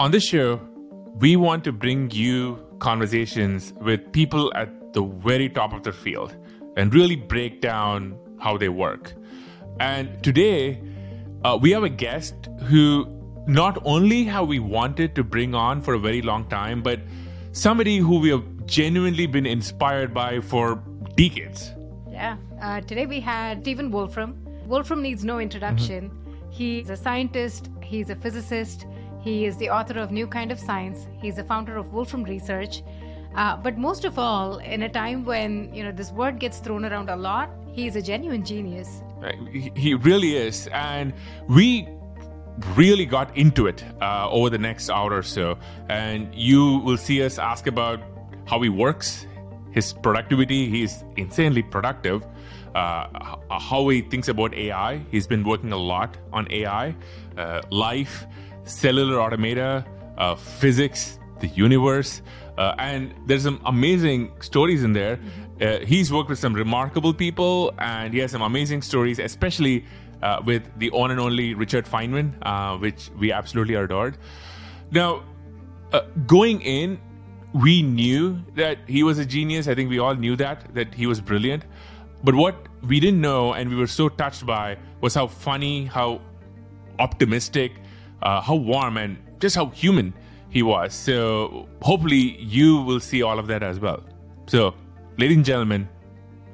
On this show, we want to bring you conversations with people at the very top of their field and really break down how they work. And today, uh, we have a guest who not only have we wanted to bring on for a very long time, but somebody who we have genuinely been inspired by for decades. Yeah. Uh, today we had Stephen Wolfram. Wolfram needs no introduction. Mm-hmm. He's a scientist, he's a physicist, he is the author of New Kind of Science. He's the founder of Wolfram Research. Uh, but most of all, in a time when you know this word gets thrown around a lot, he's a genuine genius. He really is, and we really got into it uh, over the next hour or so. And you will see us ask about how he works, his productivity. He's insanely productive. Uh, how he thinks about AI. He's been working a lot on AI, uh, life cellular automata, uh, physics, the universe, uh, and there's some amazing stories in there. Uh, he's worked with some remarkable people, and he has some amazing stories, especially uh, with the one and only Richard Feynman, uh, which we absolutely adored. Now, uh, going in, we knew that he was a genius. I think we all knew that that he was brilliant. But what we didn't know, and we were so touched by, was how funny, how optimistic, uh, how warm and just how human he was. So hopefully you will see all of that as well. So, ladies and gentlemen,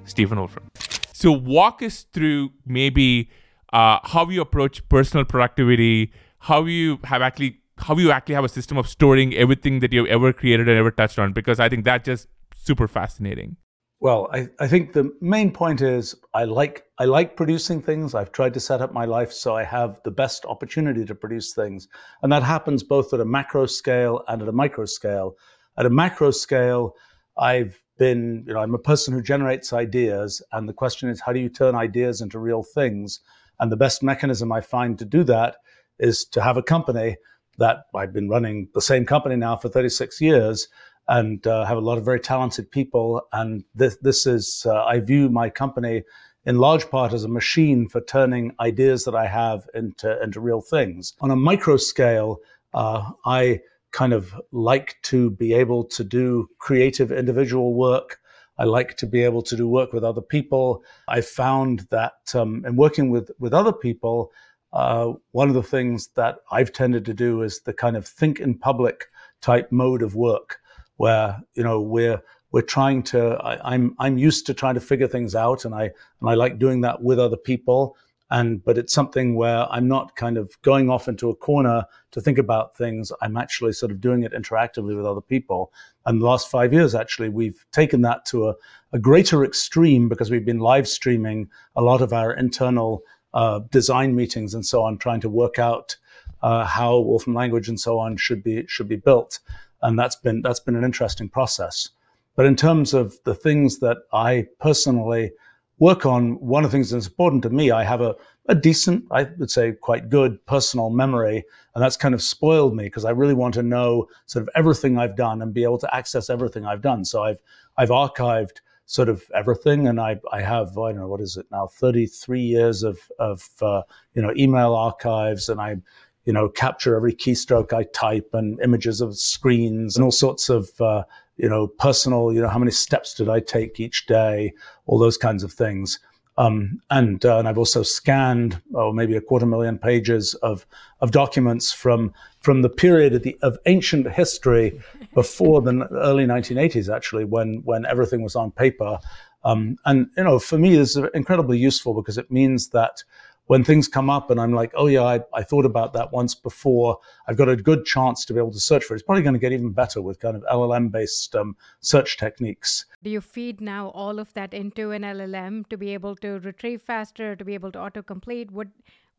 Stephen Wolfram. So walk us through maybe uh, how you approach personal productivity, how you have actually how you actually have a system of storing everything that you've ever created and ever touched on, because I think that's just super fascinating. Well, I, I think the main point is I like I like producing things. I've tried to set up my life so I have the best opportunity to produce things. And that happens both at a macro scale and at a micro scale. At a macro scale, I've been, you know, I'm a person who generates ideas. And the question is, how do you turn ideas into real things? And the best mechanism I find to do that is to have a company that I've been running the same company now for 36 years and uh, have a lot of very talented people. And this, this is, uh, I view my company in large part as a machine for turning ideas that I have into, into real things. On a micro scale, uh, I kind of like to be able to do creative individual work. I like to be able to do work with other people. I found that um, in working with, with other people, uh, one of the things that I've tended to do is the kind of think in public type mode of work where you know we're we're trying to I, I'm, I'm used to trying to figure things out and I and I like doing that with other people. And but it's something where I'm not kind of going off into a corner to think about things. I'm actually sort of doing it interactively with other people. And the last five years actually we've taken that to a, a greater extreme because we've been live streaming a lot of our internal uh, design meetings and so on trying to work out uh, how Wolfram language and so on should be should be built and that's been that's been an interesting process. But in terms of the things that I personally work on, one of the things that's important to me, I have a, a decent, I would say quite good personal memory. And that's kind of spoiled me because I really want to know sort of everything I've done and be able to access everything I've done. So I've I've archived sort of everything, and I I have I don't know what is it now, 33 years of of uh, you know email archives, and I you know, capture every keystroke I type and images of screens and all sorts of, uh, you know, personal, you know, how many steps did I take each day, all those kinds of things. Um, and, uh, and I've also scanned, oh, maybe a quarter million pages of, of documents from, from the period of, the, of ancient history before the early 1980s, actually, when, when everything was on paper. Um, and, you know, for me, this is incredibly useful because it means that when things come up and I'm like, oh yeah, I, I, thought about that once before, I've got a good chance to be able to search for it. It's probably going to get even better with kind of LLM based um, search techniques. Do you feed now all of that into an LLM to be able to retrieve faster, to be able to autocomplete? What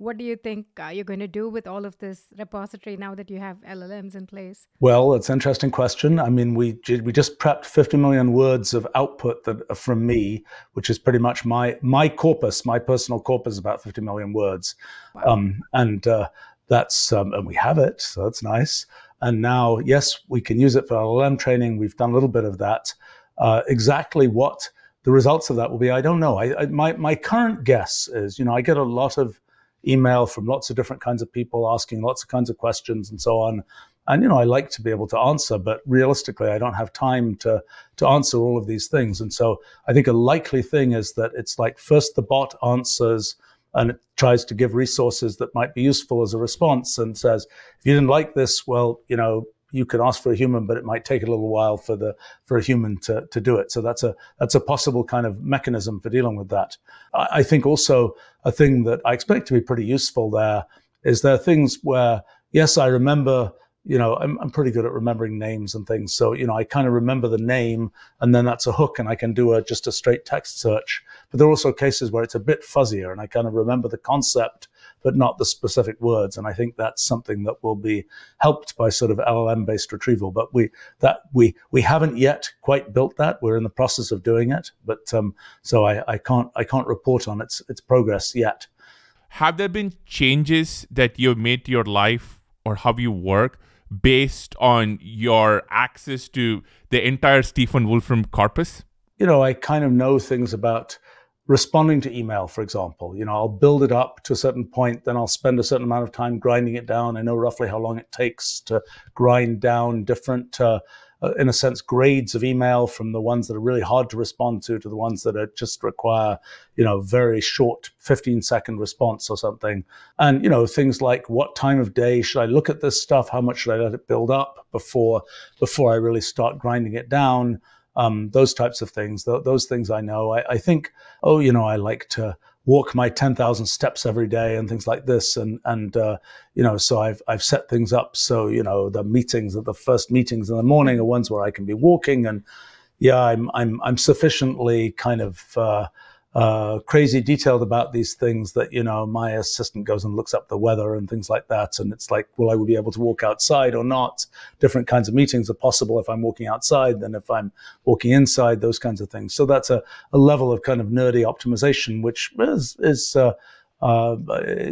what do you think uh, you're going to do with all of this repository now that you have LLMs in place? Well, it's an interesting question. I mean, we we just prepped 50 million words of output that are from me, which is pretty much my my corpus, my personal corpus, about 50 million words, wow. um, and uh, that's um, and we have it, so that's nice. And now, yes, we can use it for LLM training. We've done a little bit of that. Uh, exactly what the results of that will be, I don't know. I, I, my my current guess is, you know, I get a lot of email from lots of different kinds of people asking lots of kinds of questions and so on. And you know, I like to be able to answer, but realistically, I don't have time to to answer all of these things. And so, I think a likely thing is that it's like first the bot answers and it tries to give resources that might be useful as a response, and says, if you didn't like this, well, you know, you can ask for a human, but it might take a little while for the for a human to, to do it. So that's a that's a possible kind of mechanism for dealing with that. I, I think also a thing that I expect to be pretty useful there is there are things where yes, I remember you know, I'm, I'm pretty good at remembering names and things. So, you know, I kind of remember the name and then that's a hook and I can do a, just a straight text search. But there are also cases where it's a bit fuzzier and I kind of remember the concept, but not the specific words. And I think that's something that will be helped by sort of LLM based retrieval. But we, that we, we haven't yet quite built that. We're in the process of doing it. But, um, so I, I can't, I can't report on its, its progress yet. Have there been changes that you've made to your life or how you work based on your access to the entire Stephen Wolfram corpus? You know, I kind of know things about responding to email, for example. You know, I'll build it up to a certain point, then I'll spend a certain amount of time grinding it down. I know roughly how long it takes to grind down different uh, uh, in a sense, grades of email from the ones that are really hard to respond to to the ones that are just require, you know, very short 15 second response or something. And, you know, things like what time of day should I look at this stuff? How much should I let it build up before, before I really start grinding it down? Um, those types of things, th- those things I know. I, I think, oh, you know, I like to, walk my 10,000 steps every day and things like this. And, and, uh, you know, so I've, I've set things up. So, you know, the meetings, the first meetings in the morning are ones where I can be walking and yeah, I'm, I'm, I'm sufficiently kind of, uh, uh, crazy detailed about these things that you know my assistant goes and looks up the weather and things like that. And it's like will i be able to walk outside or not? Different kinds of meetings are possible if i'm walking outside than if i'm walking inside those kinds of things. So that's a, a level of kind of nerdy optimization which is is uh, uh,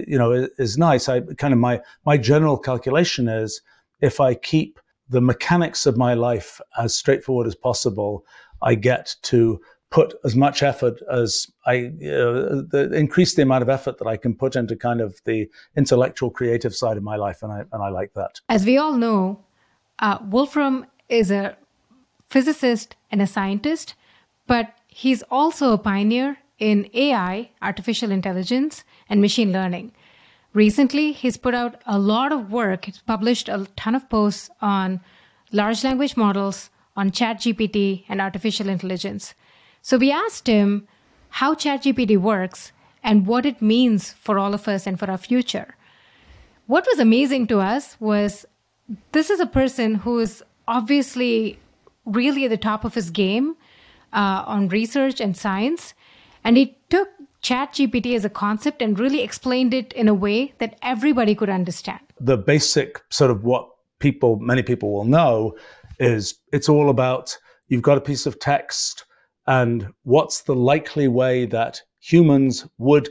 you know is nice. I kind of my my general calculation is if i keep the mechanics of my life as straightforward as possible i get to put as much effort as I uh, the, increase the amount of effort that I can put into kind of the intellectual, creative side of my life, and I and I like that. As we all know, uh, Wolfram is a physicist and a scientist, but he's also a pioneer in AI, artificial intelligence, and machine learning. Recently, he's put out a lot of work. He's published a ton of posts on large language models, on ChatGPT, and artificial intelligence. So we asked him how ChatGPT works and what it means for all of us and for our future. What was amazing to us was this is a person who is obviously really at the top of his game uh, on research and science. And he took ChatGPT as a concept and really explained it in a way that everybody could understand. The basic sort of what people, many people will know, is it's all about you've got a piece of text and what's the likely way that humans would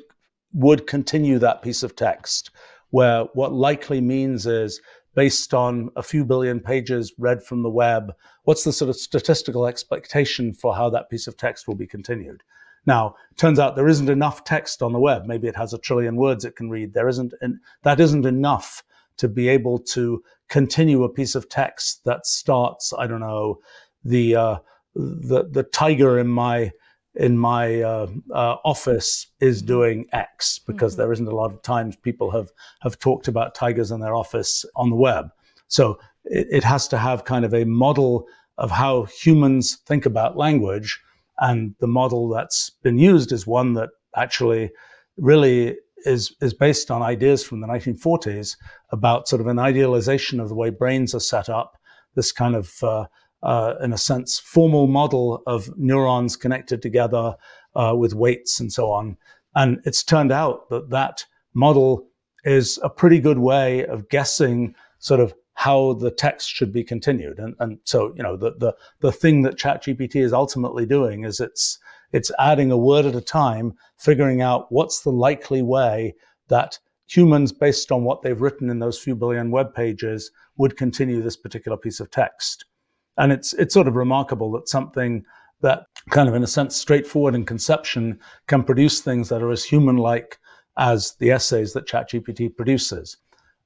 would continue that piece of text? Where what likely means is based on a few billion pages read from the web what's the sort of statistical expectation for how that piece of text will be continued? Now turns out there isn't enough text on the web. Maybe it has a trillion words it can read. There isn't that isn't enough to be able to continue a piece of text that starts i don't know the uh, the the tiger in my in my uh, uh, office is mm-hmm. doing X because mm-hmm. there isn't a lot of times people have have talked about tigers in their office on the web. So it, it has to have kind of a model of how humans think about language, and the model that's been used is one that actually really is is based on ideas from the 1940s about sort of an idealization of the way brains are set up. This kind of uh, uh, in a sense, formal model of neurons connected together uh, with weights and so on. And it's turned out that that model is a pretty good way of guessing sort of how the text should be continued. And, and so, you know, the, the, the thing that ChatGPT is ultimately doing is it's, it's adding a word at a time, figuring out what's the likely way that humans, based on what they've written in those few billion web pages, would continue this particular piece of text. And it's it's sort of remarkable that something that kind of in a sense straightforward in conception can produce things that are as human-like as the essays that ChatGPT produces.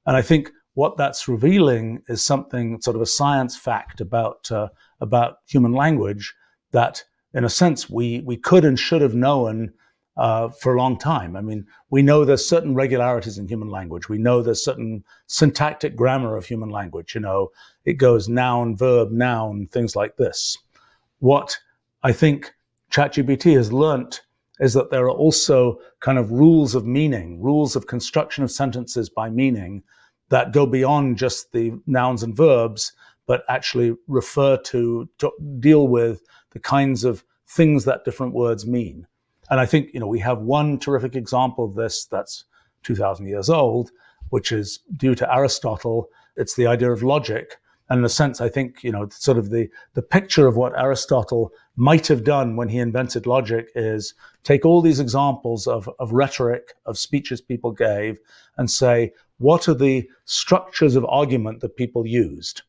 And I think what that's revealing is something sort of a science fact about uh, about human language that, in a sense, we we could and should have known uh, for a long time. I mean, we know there's certain regularities in human language. We know there's certain syntactic grammar of human language. You know, it goes noun, verb, noun, things like this. What I think ChatGPT has learnt is that there are also kind of rules of meaning, rules of construction of sentences by meaning that go beyond just the nouns and verbs, but actually refer to, to deal with the kinds of things that different words mean. And I think, you know, we have one terrific example of this that's 2000 years old, which is due to Aristotle. It's the idea of logic. And in a sense, I think, you know, sort of the, the picture of what Aristotle might have done when he invented logic is take all these examples of, of rhetoric, of speeches people gave, and say, what are the structures of argument that people used?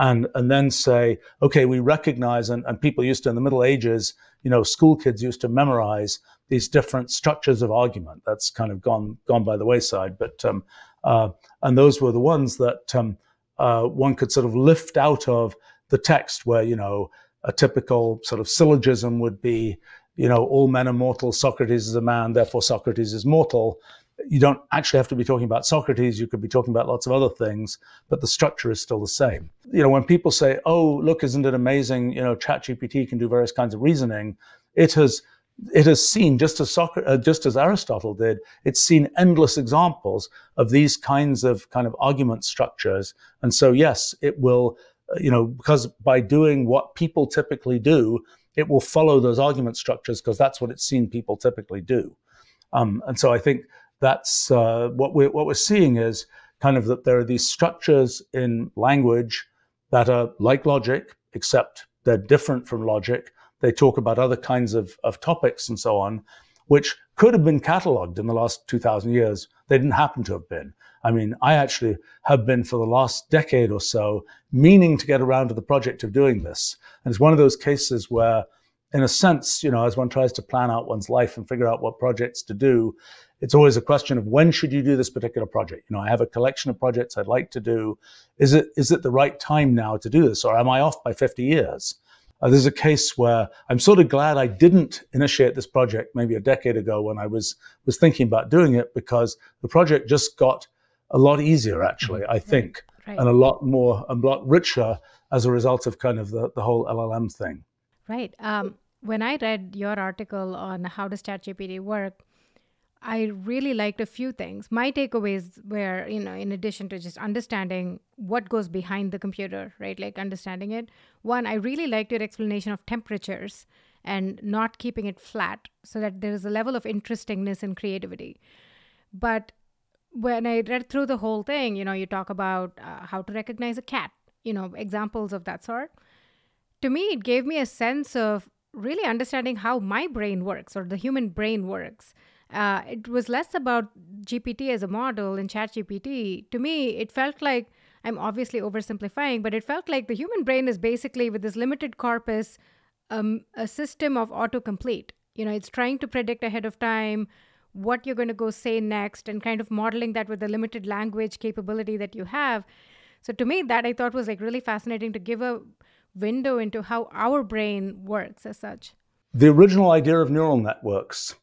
And, and then say, okay, we recognize, and, and people used to in the Middle Ages you know, school kids used to memorize these different structures of argument. That's kind of gone gone by the wayside. But um, uh, and those were the ones that um, uh, one could sort of lift out of the text, where you know a typical sort of syllogism would be, you know, all men are mortal. Socrates is a man, therefore Socrates is mortal you don't actually have to be talking about Socrates. You could be talking about lots of other things, but the structure is still the same. You know, when people say, "Oh, look, isn't it amazing?" You know, ChatGPT can do various kinds of reasoning. It has it has seen just as Socrates, uh, just as Aristotle did. It's seen endless examples of these kinds of kind of argument structures, and so yes, it will. Uh, you know, because by doing what people typically do, it will follow those argument structures because that's what it's seen people typically do. Um, and so I think that's uh, what we're what we're seeing is kind of that there are these structures in language that are like logic, except they're different from logic. They talk about other kinds of, of topics and so on, which could have been cataloged in the last 2,000 years. They didn't happen to have been. I mean, I actually have been for the last decade or so meaning to get around to the project of doing this. And it's one of those cases where, in a sense, you know, as one tries to plan out one's life and figure out what projects to do, it's always a question of when should you do this particular project? You know i have a collection of projects i'd like to do. Is it is it the right time now to do this or am i off by 50 years? Uh, there's a case where i'm sort of glad i didn't initiate this project maybe a decade ago when i was was thinking about doing it because the project just got a lot easier actually i think right, right. and a lot more and a lot richer as a result of kind of the, the whole llm thing. Right. Um, when i read your article on how does ChatGPT work I really liked a few things. My takeaways were, you know, in addition to just understanding what goes behind the computer, right? Like understanding it. One, I really liked your explanation of temperatures and not keeping it flat so that there is a level of interestingness and creativity. But when I read through the whole thing, you know, you talk about uh, how to recognize a cat, you know, examples of that sort. To me, it gave me a sense of really understanding how my brain works or the human brain works uh, it was less about GPT as a model and ChatGPT. To me, it felt like I'm obviously oversimplifying, but it felt like the human brain is basically with this limited corpus, um, a system of autocomplete. You know, it's trying to predict ahead of time what you're going to go say next and kind of modeling that with the limited language capability that you have. So to me, that I thought was like really fascinating to give a window into how our brain works as such. The original idea of neural networks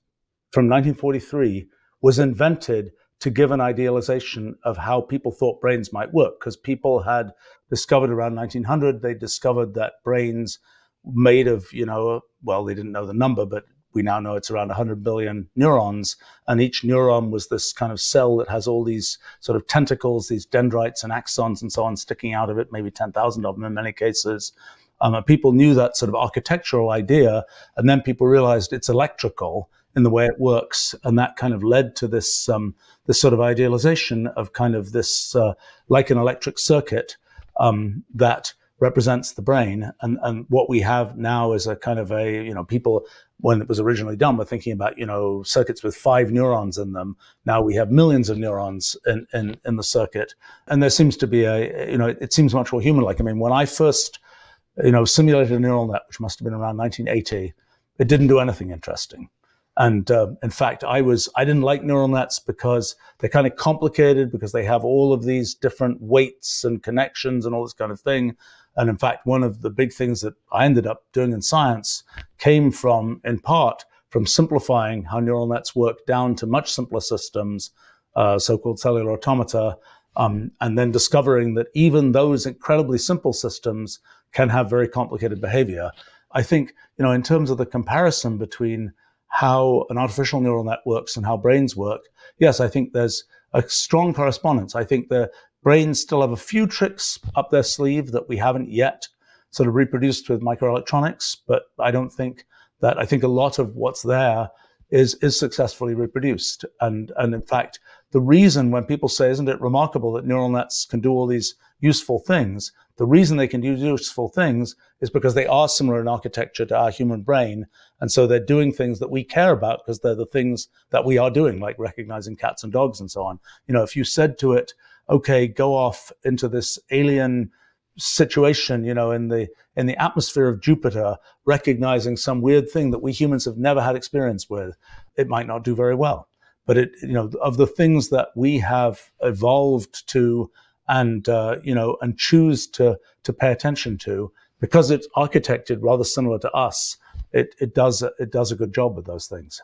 from 1943 was invented to give an idealization of how people thought brains might work because people had discovered around 1900 they discovered that brains made of you know well they didn't know the number but we now know it's around 100 billion neurons and each neuron was this kind of cell that has all these sort of tentacles these dendrites and axons and so on sticking out of it maybe 10,000 of them in many cases. Um, and people knew that sort of architectural idea and then people realized it's electrical in the way it works, and that kind of led to this um, this sort of idealization of kind of this uh, like an electric circuit um, that represents the brain, and and what we have now is a kind of a you know people when it was originally done were thinking about you know circuits with five neurons in them. Now we have millions of neurons in in, in the circuit, and there seems to be a you know it seems much more human like. I mean, when I first you know simulated a neural net, which must have been around 1980, it didn't do anything interesting And uh, in fact, I was I didn't like neural nets because they're kind of complicated because they have all of these different weights and connections and all this kind of thing. And in fact, one of the big things that I ended up doing in science came from, in part, from simplifying how neural nets work down to much simpler systems, uh, so-called cellular automata, um, and then discovering that even those incredibly simple systems can have very complicated behavior. I think, you know, in terms of the comparison between how an artificial neural net works and how brains work, yes, I think there's a strong correspondence. I think the brains still have a few tricks up their sleeve that we haven't yet sort of reproduced with microelectronics, but I don't think that I think a lot of what's there is is successfully reproduced. And and in fact, the reason when people say, isn't it remarkable that neural nets can do all these useful things? The reason they can do useful things is because they are similar in architecture to our human brain. And so they're doing things that we care about because they're the things that we are doing, like recognizing cats and dogs and so on. You know, if you said to it, okay, go off into this alien situation, you know, in the in the atmosphere of Jupiter, recognizing some weird thing that we humans have never had experience with, it might not do very well. But it, you know, of the things that we have evolved to and uh, you know and choose to to pay attention to, because it's architected rather similar to us, it it does it does a good job with those things.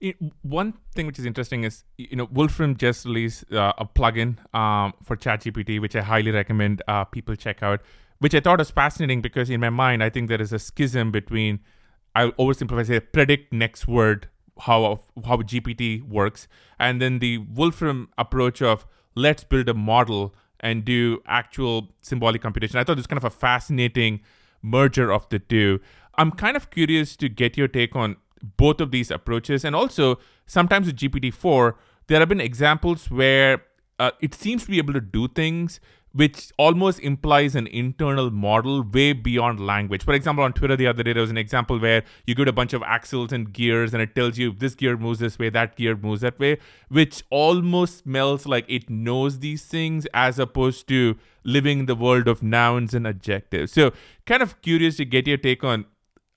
It, one thing which is interesting is you know Wolfram just released uh, a plugin um, for ChatGPT, which I highly recommend uh, people check out. Which I thought was fascinating because in my mind I think there is a schism between I'll oversimplify say predict next word how how GPT works, and then the Wolfram approach of let's build a model and do actual symbolic computation. I thought this kind of a fascinating merger of the two. I'm kind of curious to get your take on both of these approaches. And also, sometimes with GPT-4, there have been examples where uh, it seems to be able to do things which almost implies an internal model way beyond language. For example, on Twitter the other day, there was an example where you get a bunch of axles and gears and it tells you this gear moves this way, that gear moves that way, which almost smells like it knows these things as opposed to living in the world of nouns and adjectives. So, kind of curious to get your take on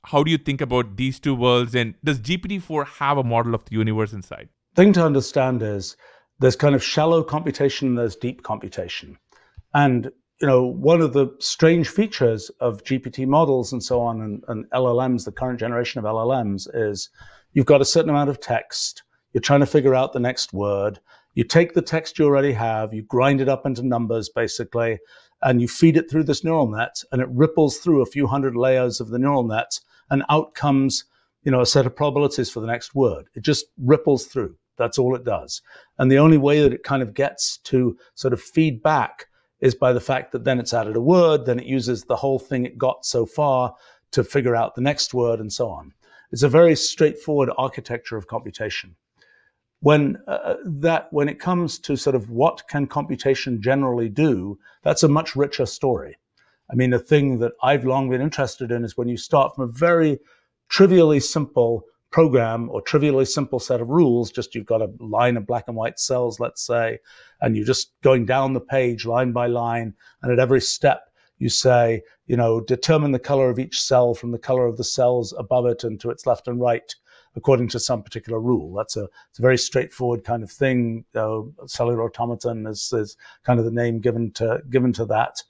how do you think about these two worlds and does gpt-4 have a model of the universe inside? Thing to understand is there's kind of shallow computation and there's deep computation. And you know one of the strange features of gpt models and so on and, and llms the current generation of llms is you've got a certain amount of text. You're trying to figure out the next word. You take the text you already have. You grind it up into numbers basically and you feed it through this neural net and it ripples through a few hundred layers of the neural net and out comes, you know, a set of probabilities for the next word. It just ripples through. That's all it does. And the only way that it kind of gets to sort of feedback is by the fact that then it's added a word, then it uses the whole thing it got so far to figure out the next word and so on. It's a very straightforward architecture of computation. When uh, that, when it comes to sort of what can computation generally do, that's a much richer story. I mean, the thing that I've long been interested in is when you start from a very trivially simple program or trivially simple set of rules, just you've got a line of black and white cells, let's say, and you're just going down the page line by line. And at every step, you say, you know, determine the color of each cell from the color of the cells above it and to its left and right according to some particular rule. That's a, it's a very straightforward kind of thing. Uh, cellular automaton is, is kind of the name given to, given to that.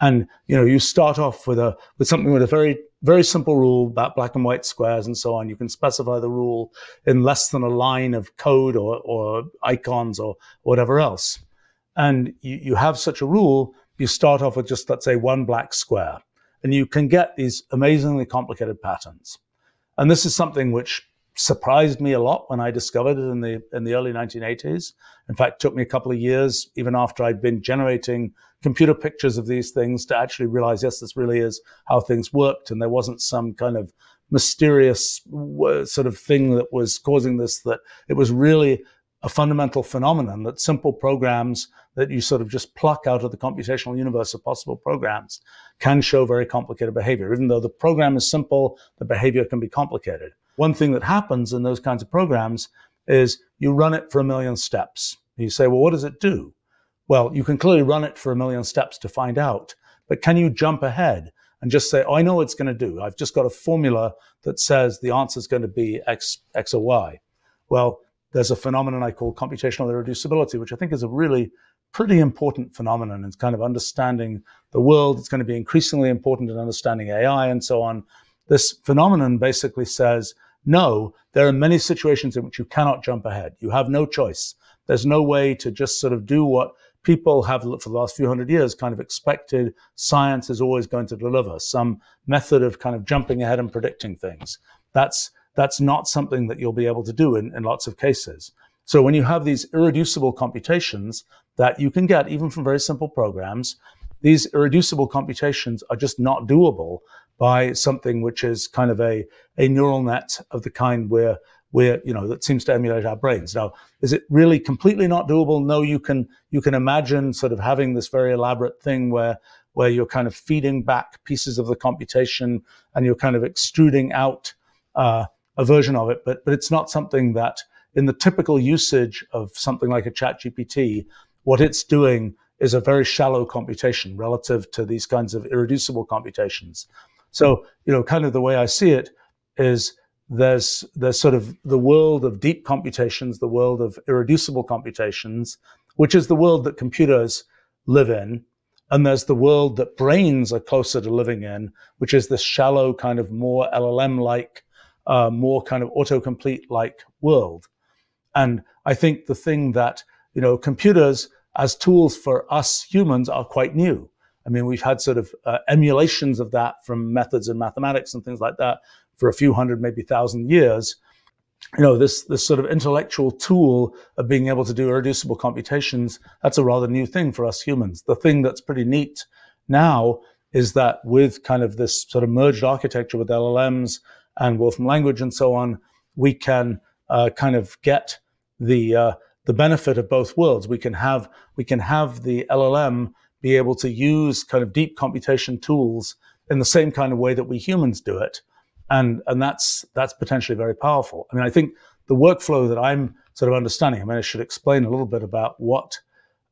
And you know, you start off with a with something with a very very simple rule about black and white squares and so on. You can specify the rule in less than a line of code or, or icons or whatever else. And you, you have such a rule, you start off with just, let's say, one black square. And you can get these amazingly complicated patterns. And this is something which surprised me a lot when I discovered it in the in the early 1980s. In fact, it took me a couple of years, even after I'd been generating computer pictures of these things, to actually realize, yes, this really is how things worked, and there wasn't some kind of mysterious sort of thing that was causing this. That it was really a fundamental phenomenon that simple programs that you sort of just pluck out of the computational universe of possible programs can show very complicated behavior. Even though the program is simple, the behavior can be complicated one thing that happens in those kinds of programs is you run it for a million steps. You say, well, what does it do? Well, you can clearly run it for a million steps to find out, but can you jump ahead and just say, oh, I know what it's going to do. I've just got a formula that says the answer is going to be X, X or Y. Well, there's a phenomenon I call computational irreducibility, which I think is a really pretty important phenomenon in kind of understanding the world. It's going to be increasingly important in understanding AI and so on. This phenomenon basically says, no, there are many situations in which you cannot jump ahead. You have no choice. There's no way to just sort of do what people have for the last few hundred years kind of expected science is always going to deliver some method of kind of jumping ahead and predicting things. That's that's not something that you'll be able to do in, in lots of cases. So when you have these irreducible computations that you can get even from very simple programs, these irreducible computations are just not doable by something which is kind of a, a neural net of the kind where where you know that seems to emulate our brains. Now, is it really completely not doable? No, you can you can imagine sort of having this very elaborate thing where where you're kind of feeding back pieces of the computation and you're kind of extruding out uh, a version of it, but but it's not something that in the typical usage of something like a chat GPT, what it's doing is a very shallow computation relative to these kinds of irreducible computations. So, you know, kind of the way I see it is there's there's sort of the world of deep computations, the world of irreducible computations, which is the world that computers live in. And there's the world that brains are closer to living in, which is this shallow, kind of more LLM like, uh, more kind of autocomplete like world. And I think the thing that, you know, computers as tools for us humans are quite new. I mean, we've had sort of uh, emulations of that from methods in mathematics and things like that for a few hundred, maybe thousand years. You know, this, this sort of intellectual tool of being able to do irreducible computations, that's a rather new thing for us humans. The thing that's pretty neat now is that with kind of this sort of merged architecture with LLMs and Wolfram language and so on, we can uh, kind of get the uh, the benefit of both worlds. We can have we can have the LLM be able to use kind of deep computation tools in the same kind of way that we humans do it, and and that's that's potentially very powerful. I mean, I think the workflow that I'm sort of understanding. I mean, I should explain a little bit about what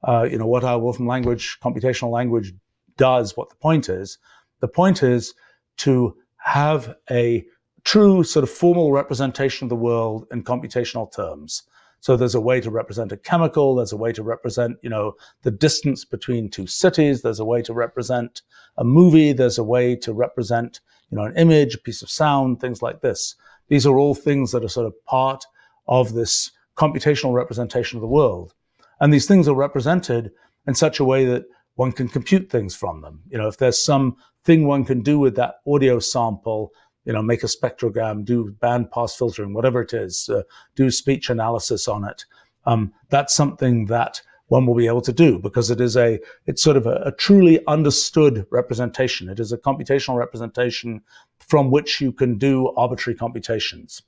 uh, you know what our Wolfram language, computational language, does. What the point is. The point is to have a true sort of formal representation of the world in computational terms. So there's a way to represent a chemical. There's a way to represent, you know, the distance between two cities. There's a way to represent a movie. There's a way to represent, you know, an image, a piece of sound, things like this. These are all things that are sort of part of this computational representation of the world. And these things are represented in such a way that one can compute things from them. You know, if there's some thing one can do with that audio sample you know, make a spectrogram, do band pass filtering, whatever it is, uh, do speech analysis on it. Um, that's something that one will be able to do because it is a, it's sort of a, a truly understood representation. It is a computational representation from which you can do arbitrary computations.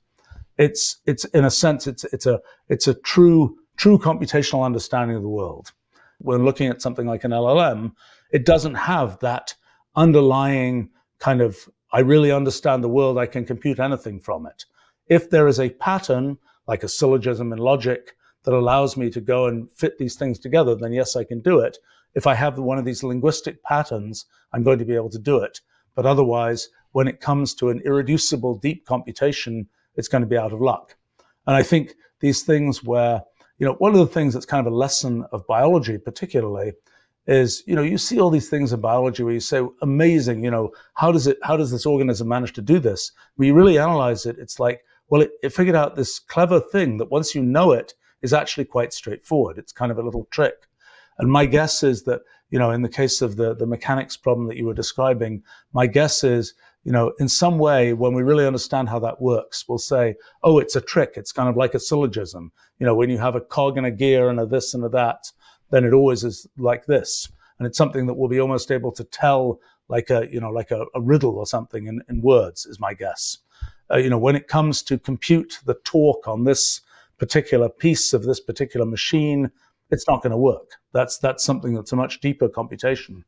It's, it's in a sense, it's, it's a, it's a true, true computational understanding of the world. When looking at something like an LLM, it doesn't have that underlying kind of I really understand the world. I can compute anything from it. If there is a pattern, like a syllogism in logic, that allows me to go and fit these things together, then yes, I can do it. If I have one of these linguistic patterns, I'm going to be able to do it. But otherwise, when it comes to an irreducible deep computation, it's going to be out of luck. And I think these things where, you know, one of the things that's kind of a lesson of biology, particularly, is you know you see all these things in biology where you say amazing you know how does it how does this organism manage to do this? When you really analyze it it's like well it, it figured out this clever thing that once you know it is actually quite straightforward. It's kind of a little trick. And my guess is that you know in the case of the the mechanics problem that you were describing my guess is you know in some way when we really understand how that works we'll say oh it's a trick. It's kind of like a syllogism. You know when you have a cog and a gear and a this and a that then it always is like this. And it's something that we'll be almost able to tell like a, you know, like a, a riddle or something in, in words is my guess. Uh, you know, when it comes to compute the torque on this particular piece of this particular machine, it's not going to work. That's, that's something that's a much deeper computation.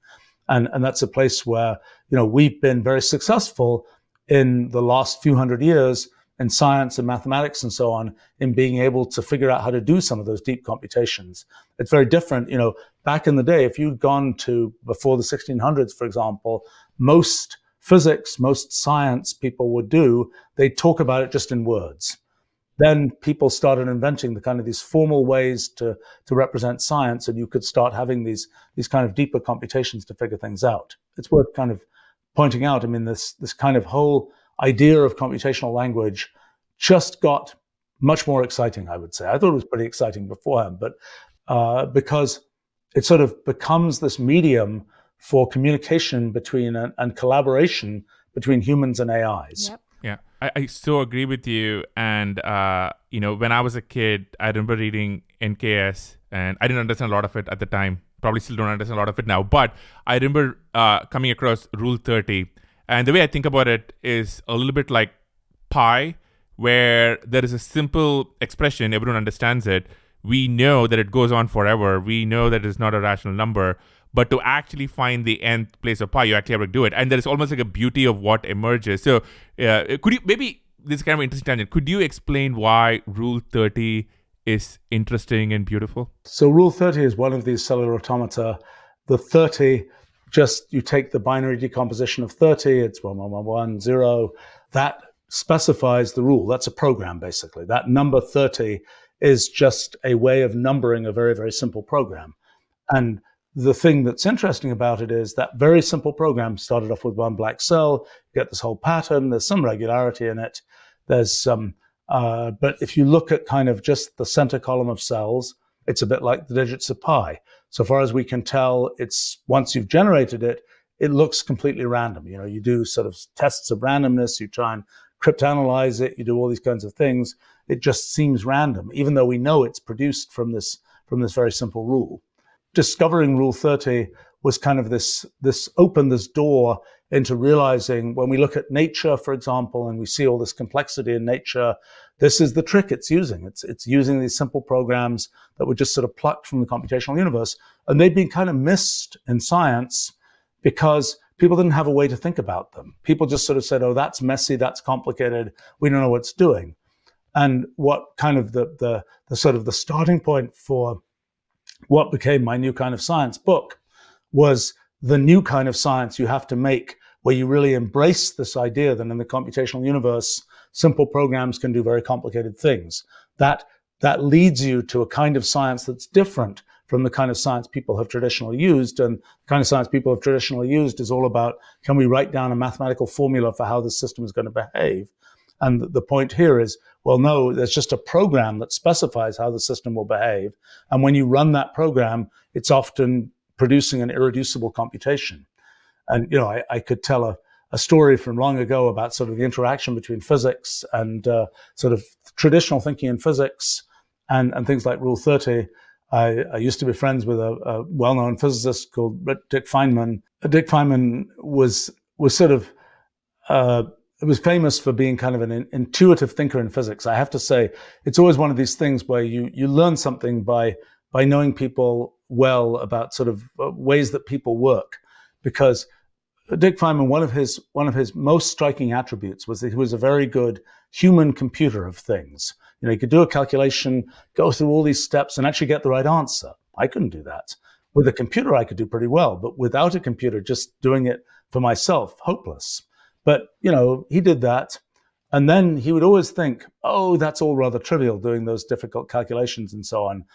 And, and that's a place where, you know, we've been very successful in the last few hundred years in science and mathematics and so on in being able to figure out how to do some of those deep computations. It's very different. You know, back in the day, if you'd gone to before the 1600s, for example, most physics, most science people would do, they talk about it just in words. Then people started inventing the kind of these formal ways to, to represent science, and you could start having these, these kind of deeper computations to figure things out. It's worth kind of pointing out. I mean, this, this kind of whole idea of computational language just got much more exciting, I would say. I thought it was pretty exciting beforehand, but uh, because it sort of becomes this medium for communication between and, and collaboration between humans and AIs. Yep. Yeah, I, I so agree with you. And uh, you know, when I was a kid, I remember reading NKS, and I didn't understand a lot of it at the time. Probably still don't understand a lot of it now. But I remember uh, coming across Rule Thirty, and the way I think about it is a little bit like pi, where there is a simple expression, everyone understands it. We know that it goes on forever. We know that it's not a rational number but to actually find the nth place of pi, you actually have to do it. And there is almost like a beauty of what emerges. So, uh, could you maybe this is kind of interesting tangent? Could you explain why Rule Thirty is interesting and beautiful? So, Rule Thirty is one of these cellular automata. The thirty, just you take the binary decomposition of thirty. It's one one one one zero. That specifies the rule. That's a program, basically. That number thirty is just a way of numbering a very very simple program, and the thing that's interesting about it is that very simple program started off with one black cell. You get this whole pattern. There's some regularity in it. There's some, uh, but if you look at kind of just the center column of cells, it's a bit like the digits of pi. So far as we can tell, it's once you've generated it, it looks completely random. You know, you do sort of tests of randomness. You try and cryptanalyze it. You do all these kinds of things. It just seems random, even though we know it's produced from this from this very simple rule discovering Rule 30 was kind of this, this opened this door into realizing when we look at nature, for example, and we see all this complexity in nature, this is the trick it's using. It's, it's using these simple programs that were just sort of plucked from the computational universe. And they've been kind of missed in science because people didn't have a way to think about them. People just sort of said, oh, that's messy, that's complicated, we don't know what it's doing. And what kind of the, the, the sort of the starting point for what became my new kind of science book was the new kind of science you have to make where you really embrace this idea that in the computational universe, simple programs can do very complicated things. That, that leads you to a kind of science that's different from the kind of science people have traditionally used. And the kind of science people have traditionally used is all about can we write down a mathematical formula for how the system is going to behave? And the point here is, well, no, there's just a program that specifies how the system will behave. And when you run that program, it's often producing an irreducible computation. And, you know, I, I could tell a, a story from long ago about sort of the interaction between physics and uh, sort of traditional thinking in physics and, and things like Rule 30. I, I used to be friends with a, a well-known physicist called Dick Feynman. Dick Feynman was was sort of uh, was famous for being kind of an intuitive thinker in physics. I have to say, it's always one of these things where you you learn something by by knowing people well about sort of uh, ways that people work. Because Dick Feynman, one of his one of his most striking attributes was that he was a very good human computer of things. You know, he could do a calculation, go through all these steps, and actually get the right answer. I couldn't do that. With a computer, I could do pretty well, but without a computer, just doing it for myself, hopeless. But, you know, he did that. And then he would always think, oh, that's all rather trivial doing those difficult calculations and so on.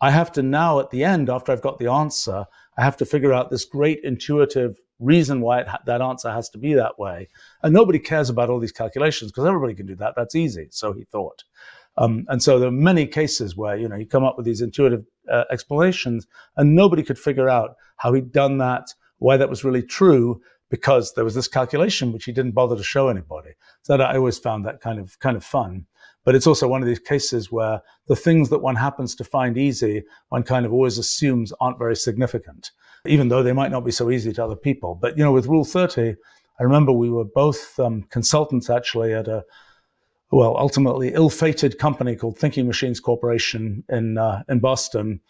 I have to now, at the end, after I've got the answer, I have to figure out this great intuitive reason why ha- that answer has to be that way. And nobody cares about all these calculations because everybody can do that. That's easy. So he thought. Um, and so there are many cases where, you know, you come up with these intuitive uh, explanations and nobody could figure out how he'd done that, why that was really true because there was this calculation which he didn't bother to show anybody. So I always found that kind of kind of fun. But it's also one of these cases where the things that one happens to find easy, one kind of always assumes aren't very significant, even though they might not be so easy to other people. But you know, with Rule 30, I remember we were both um, consultants actually at a well, ultimately ill-fated company called Thinking Machines Corporation in uh, in Boston,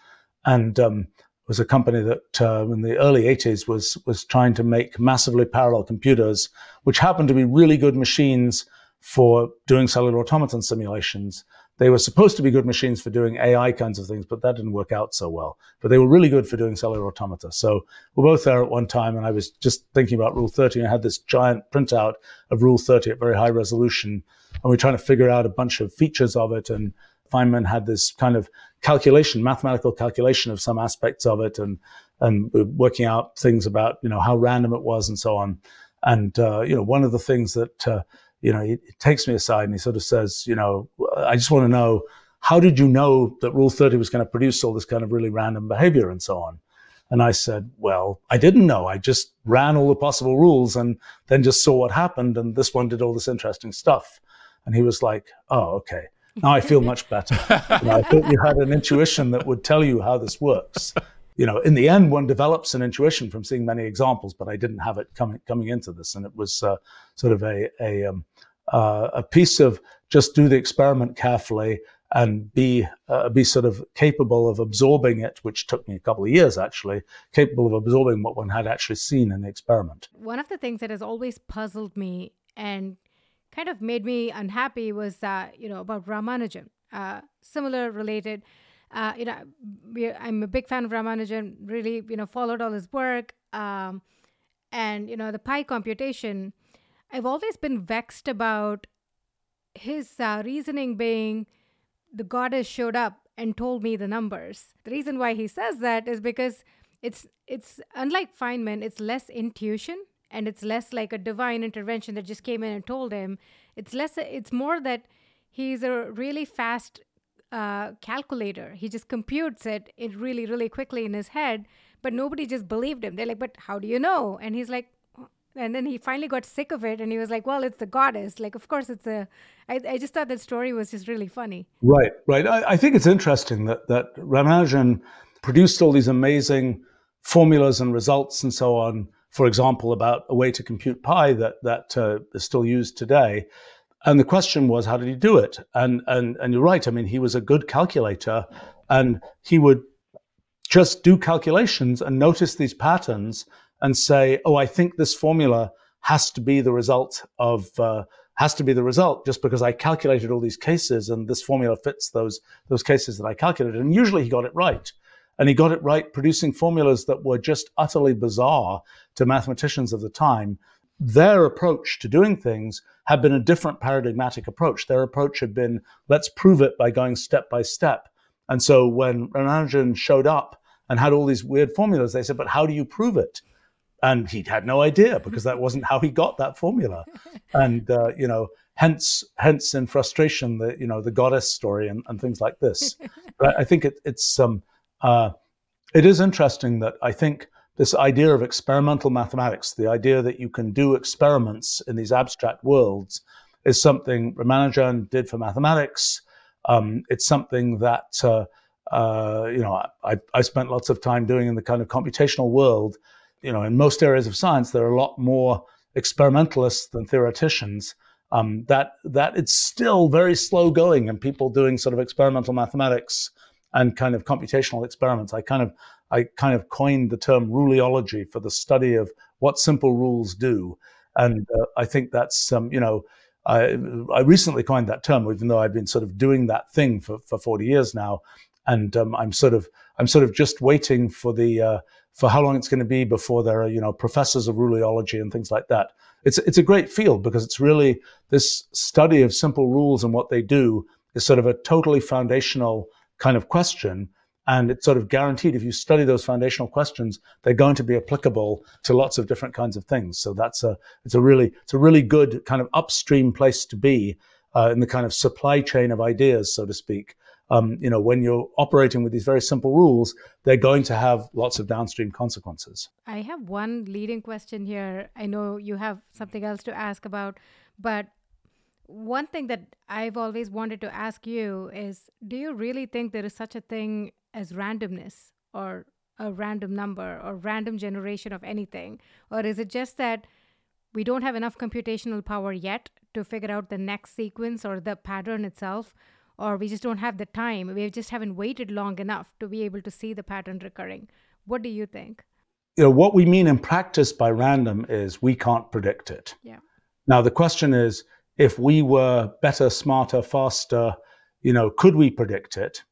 and um, was a company that uh, in the early 80s was was trying to make massively parallel computers, which happened to be really good machines for doing cellular automaton simulations. They were supposed to be good machines for doing AI kinds of things, but that didn't work out so well. But they were really good for doing cellular automata. So we're both there at one time, and I was just thinking about Rule 30, and I had this giant printout of Rule 30 at very high resolution, and we are trying to figure out a bunch of features of it. And Feynman had this kind of calculation, mathematical calculation of some aspects of it, and and working out things about you know how random it was and so on. And uh, you know, one of the things that uh, you know, he, he takes me aside and he sort of says, you know, I just want to know how did you know that Rule 30 was going to produce all this kind of really random behavior and so on? And I said, well, I didn't know. I just ran all the possible rules and then just saw what happened. And this one did all this interesting stuff. And he was like, oh, okay. Now I feel much better. you know, I thought you had an intuition that would tell you how this works you know, in the end, one develops an intuition from seeing many examples, but I didn't have it coming coming into this, and it was uh, sort of a a, um, uh, a piece of just do the experiment carefully and be uh, be sort of capable of absorbing it, which took me a couple of years actually, capable of absorbing what one had actually seen in the experiment. One of the things that has always puzzled me and kind of made me unhappy was that you know about Ramanujan, uh, similar related uh, you know, I'm a big fan of Ramanujan. Really, you know, followed all his work, um, and you know, the pi computation. I've always been vexed about his uh, reasoning being the goddess showed up and told me the numbers. The reason why he says that is because it's it's unlike Feynman, it's less intuition and it's less like a divine intervention that just came in and told him. It's less it's more that he's a really fast uh, calculator. He just computes it, it really, really quickly in his head. But nobody just believed him. They're like, but how do you know? And he's like, and then he finally got sick of it and he was like, well, it's the goddess. Like, of course, it's a. I, I just thought that story was just really funny. Right, right. I, I think it's interesting that, that Ramanujan produced all these amazing formulas and results and so on. For example, about a way to compute pi that that uh, is still used today. And the question was, how did he do it? And and and you're right. I mean, he was a good calculator, and he would just do calculations and notice these patterns and say, oh, I think this formula has to be the result of uh, has to be the result just because I calculated all these cases and this formula fits those those cases that I calculated. And usually he got it right. And he got it right producing formulas that were just utterly bizarre to mathematicians of the time their approach to doing things had been a different paradigmatic approach. Their approach had been, let's prove it by going step by step. And so when Ramanujan showed up and had all these weird formulas, they said, but how do you prove it? And he had no idea because that wasn't how he got that formula. And, uh, you know, hence, hence in frustration, the, you know, the goddess story and, and things like this. But I think it, it's, um, uh, it is interesting that I think this idea of experimental mathematics, the idea that you can do experiments in these abstract worlds, is something Ramanujan did for mathematics. Um, it's something that uh, uh, you know I, I spent lots of time doing in the kind of computational world. You know, in most areas of science, there are a lot more experimentalists than theoreticians. Um, that that it's still very slow going, and people doing sort of experimental mathematics and kind of computational experiments. I kind of I kind of coined the term ruleology for the study of what simple rules do. And uh, I think that's, um, you know, I, I recently coined that term, even though I've been sort of doing that thing for, for 40 years now. And um, I'm sort of I'm sort of just waiting for the uh, for how long it's going to be before there are you know professors of ruleology and things like that. It's it's a great field because it's really this study of simple rules and what they do is sort of a totally foundational kind of question and it's sort of guaranteed if you study those foundational questions, they're going to be applicable to lots of different kinds of things. So that's a, it's a really, it's a really good kind of upstream place to be uh, in the kind of supply chain of ideas, so to speak. Um, you know, when you're operating with these very simple rules, they're going to have lots of downstream consequences. I have one leading question here. I know you have something else to ask about, but one thing that I've always wanted to ask you is do you really think there is such a thing as randomness or a random number or random generation of anything? Or is it just that we don't have enough computational power yet to figure out the next sequence or the pattern itself? Or we just don't have the time. We just haven't waited long enough to be able to see the pattern recurring. What do you think? You know, what we mean in practice by random is we can't predict it. Yeah. Now, the question is if we were better, smarter, faster, you know, could we predict it?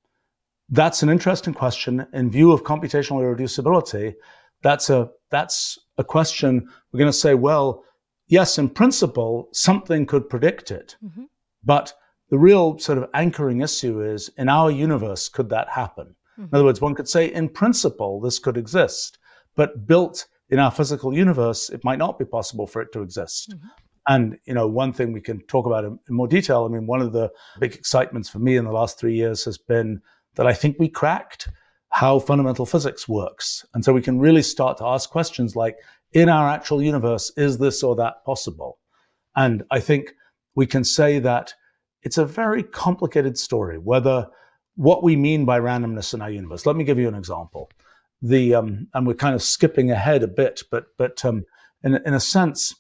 That's an interesting question in view of computational irreducibility. That's a that's a question we're going to say, well, yes, in principle, something could predict it. Mm-hmm. But the real sort of anchoring issue is in our universe, could that happen? Mm-hmm. In other words, one could say, in principle, this could exist, but built in our physical universe, it might not be possible for it to exist. Mm-hmm. And you know, one thing we can talk about in, more detail. I mean, one of the big excitements for me in the last three years has been that I think we cracked how fundamental physics works, and so we can really start to ask questions like, in our actual universe, is this or that possible? And I think we can say that it's a very complicated story. Whether what we mean by randomness in our universe. Let me give you an example. The um, and we're kind of skipping ahead a bit, but but um, in in a sense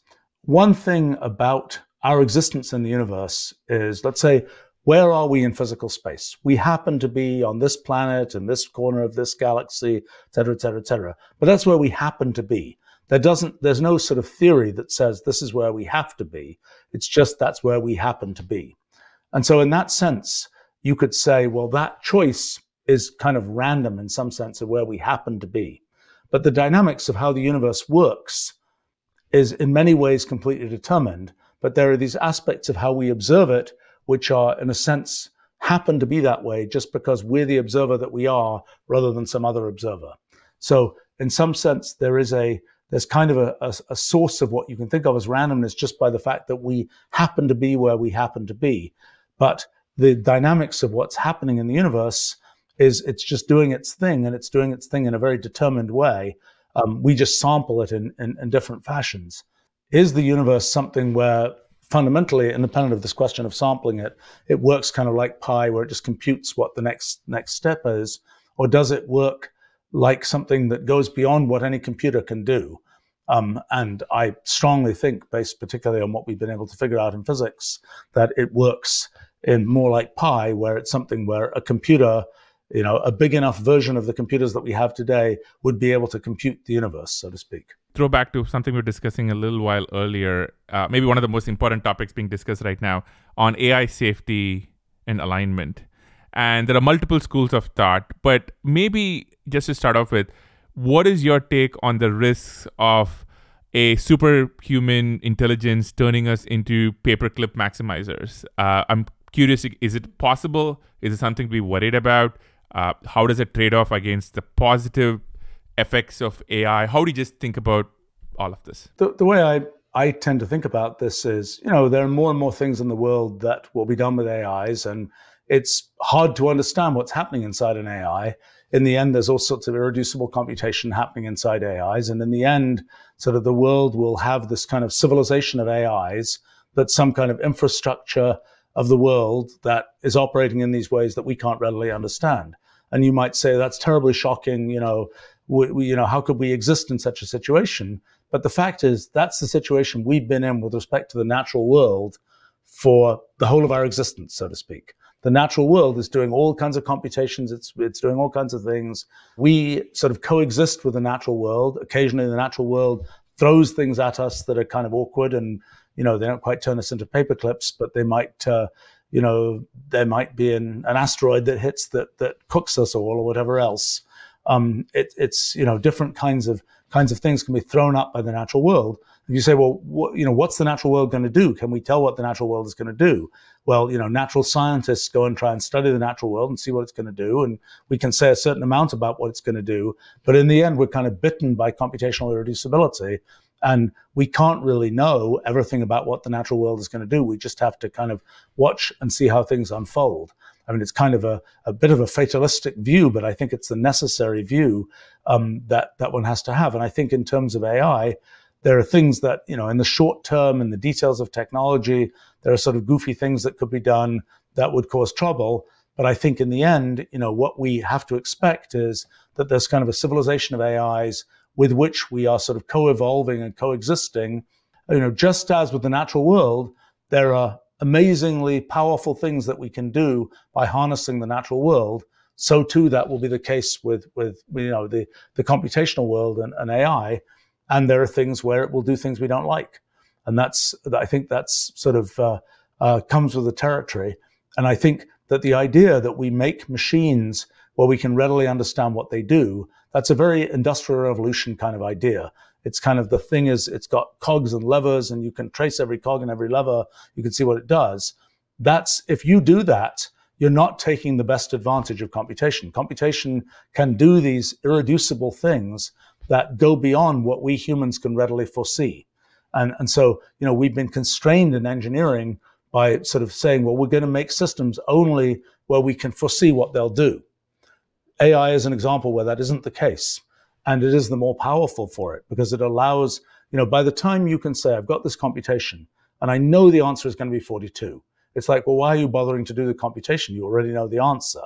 one thing about our existence in the universe is, let's say, where are we in physical space? We happen to be on this planet in this corner of this galaxy, et cetera, et cetera, et cetera. But that's where we happen to be. There doesn't, there's no sort of theory that says this is where we have to be. It's just that's where we happen to be. And so in that sense, you could say, well, that choice is kind of random in some sense of where we happen to be. But the dynamics of how the universe works is in many ways completely determined, but there are these aspects of how we observe it, which are, in a sense, happen to be that way just because we're the observer that we are rather than some other observer. So, in some sense, there is a there's kind of a, a, a, source of what you can think of as randomness just by the fact that we happen to be where we happen to be. But the dynamics of what's happening in the universe is it's just doing its thing and it's doing its thing in a very determined way. Um, we just sample it in, in, in different fashions. Is the universe something where fundamentally, independent of this question of sampling it, it works kind of like pi, where it just computes what the next next step is, or does it work like something that goes beyond what any computer can do? Um, and I strongly think, based particularly on what we've been able to figure out in physics, that it works in more like pi, where it's something where a computer you know, a big enough version of the computers that we have today would be able to compute the universe, so to speak. Throw back to something we were discussing a little while earlier, uh, maybe one of the most important topics being discussed right now on AI safety and alignment. And there are multiple schools of thought, but maybe just to start off with, what is your take on the risks of a superhuman intelligence turning us into paperclip maximizers? Uh, I'm curious, is it possible? Is it something to be worried about? Uh, how does it trade off against the positive effects of AI? How do you just think about all of this? The, the way I, I tend to think about this is, you know, there are more and more things in the world that will be done with AIs, and it's hard to understand what's happening inside an AI. In the end, there's all sorts of irreducible computation happening inside AIs. And in the end, sort of the world will have this kind of civilization of AIs that some kind of infrastructure of the world that is operating in these ways that we can't readily understand. And you might say that's terribly shocking. You know, we, we, you know, how could we exist in such a situation? But the fact is, that's the situation we've been in with respect to the natural world for the whole of our existence, so to speak. The natural world is doing all kinds of computations. It's, it's doing all kinds of things. We sort of coexist with the natural world. Occasionally, the natural world throws things at us that are kind of awkward and you know, they don't quite turn us into paper clips, but they might, uh, you know, there might be an, an asteroid that hits that that cooks us all or whatever else. Um, it, it's you know different kinds of kinds of things can be thrown up by the natural world. If you say, well, what, you know, what's the natural world going to do? Can we tell what the natural world is going to do? Well, you know, natural scientists go and try and study the natural world and see what it's going to do, and we can say a certain amount about what it's going to do. But in the end, we're kind of bitten by computational irreducibility, and we can't really know everything about what the natural world is going to do. We just have to kind of watch and see how things unfold. I mean, it's kind of a, a bit of a fatalistic view, but I think it's the necessary view um, that, that one has to have. And I think in terms of AI, there are things that, you know, in the short term, in the details of technology, there are sort of goofy things that could be done that would cause trouble. But I think in the end, you know, what we have to expect is that there's kind of a civilization of AIs with which we are sort of co-evolving and coexisting. You know, just as with the natural world, there are amazingly powerful things that we can do by harnessing the natural world. So too, that will be the case with with you know the the computational world and, and AI. And there are things where it will do things we don't like, and that's I think that's sort of uh, uh, comes with the territory. And I think that the idea that we make machines where we can readily understand what they do, that's a very industrial revolution kind of idea. It's kind of the thing is it's got cogs and levers and you can trace every cog and every lever. You can see what it does. That's if you do that, you're not taking the best advantage of computation. Computation can do these irreducible things that go beyond what we humans can readily foresee. And, and so, you know, we've been constrained in engineering by sort of saying, well, we're going to make systems only where we can foresee what they'll do. AI is an example where that isn't the case. And it is the more powerful for it because it allows, you know, by the time you can say, I've got this computation and I know the answer is going to be 42, it's like, well, why are you bothering to do the computation? You already know the answer.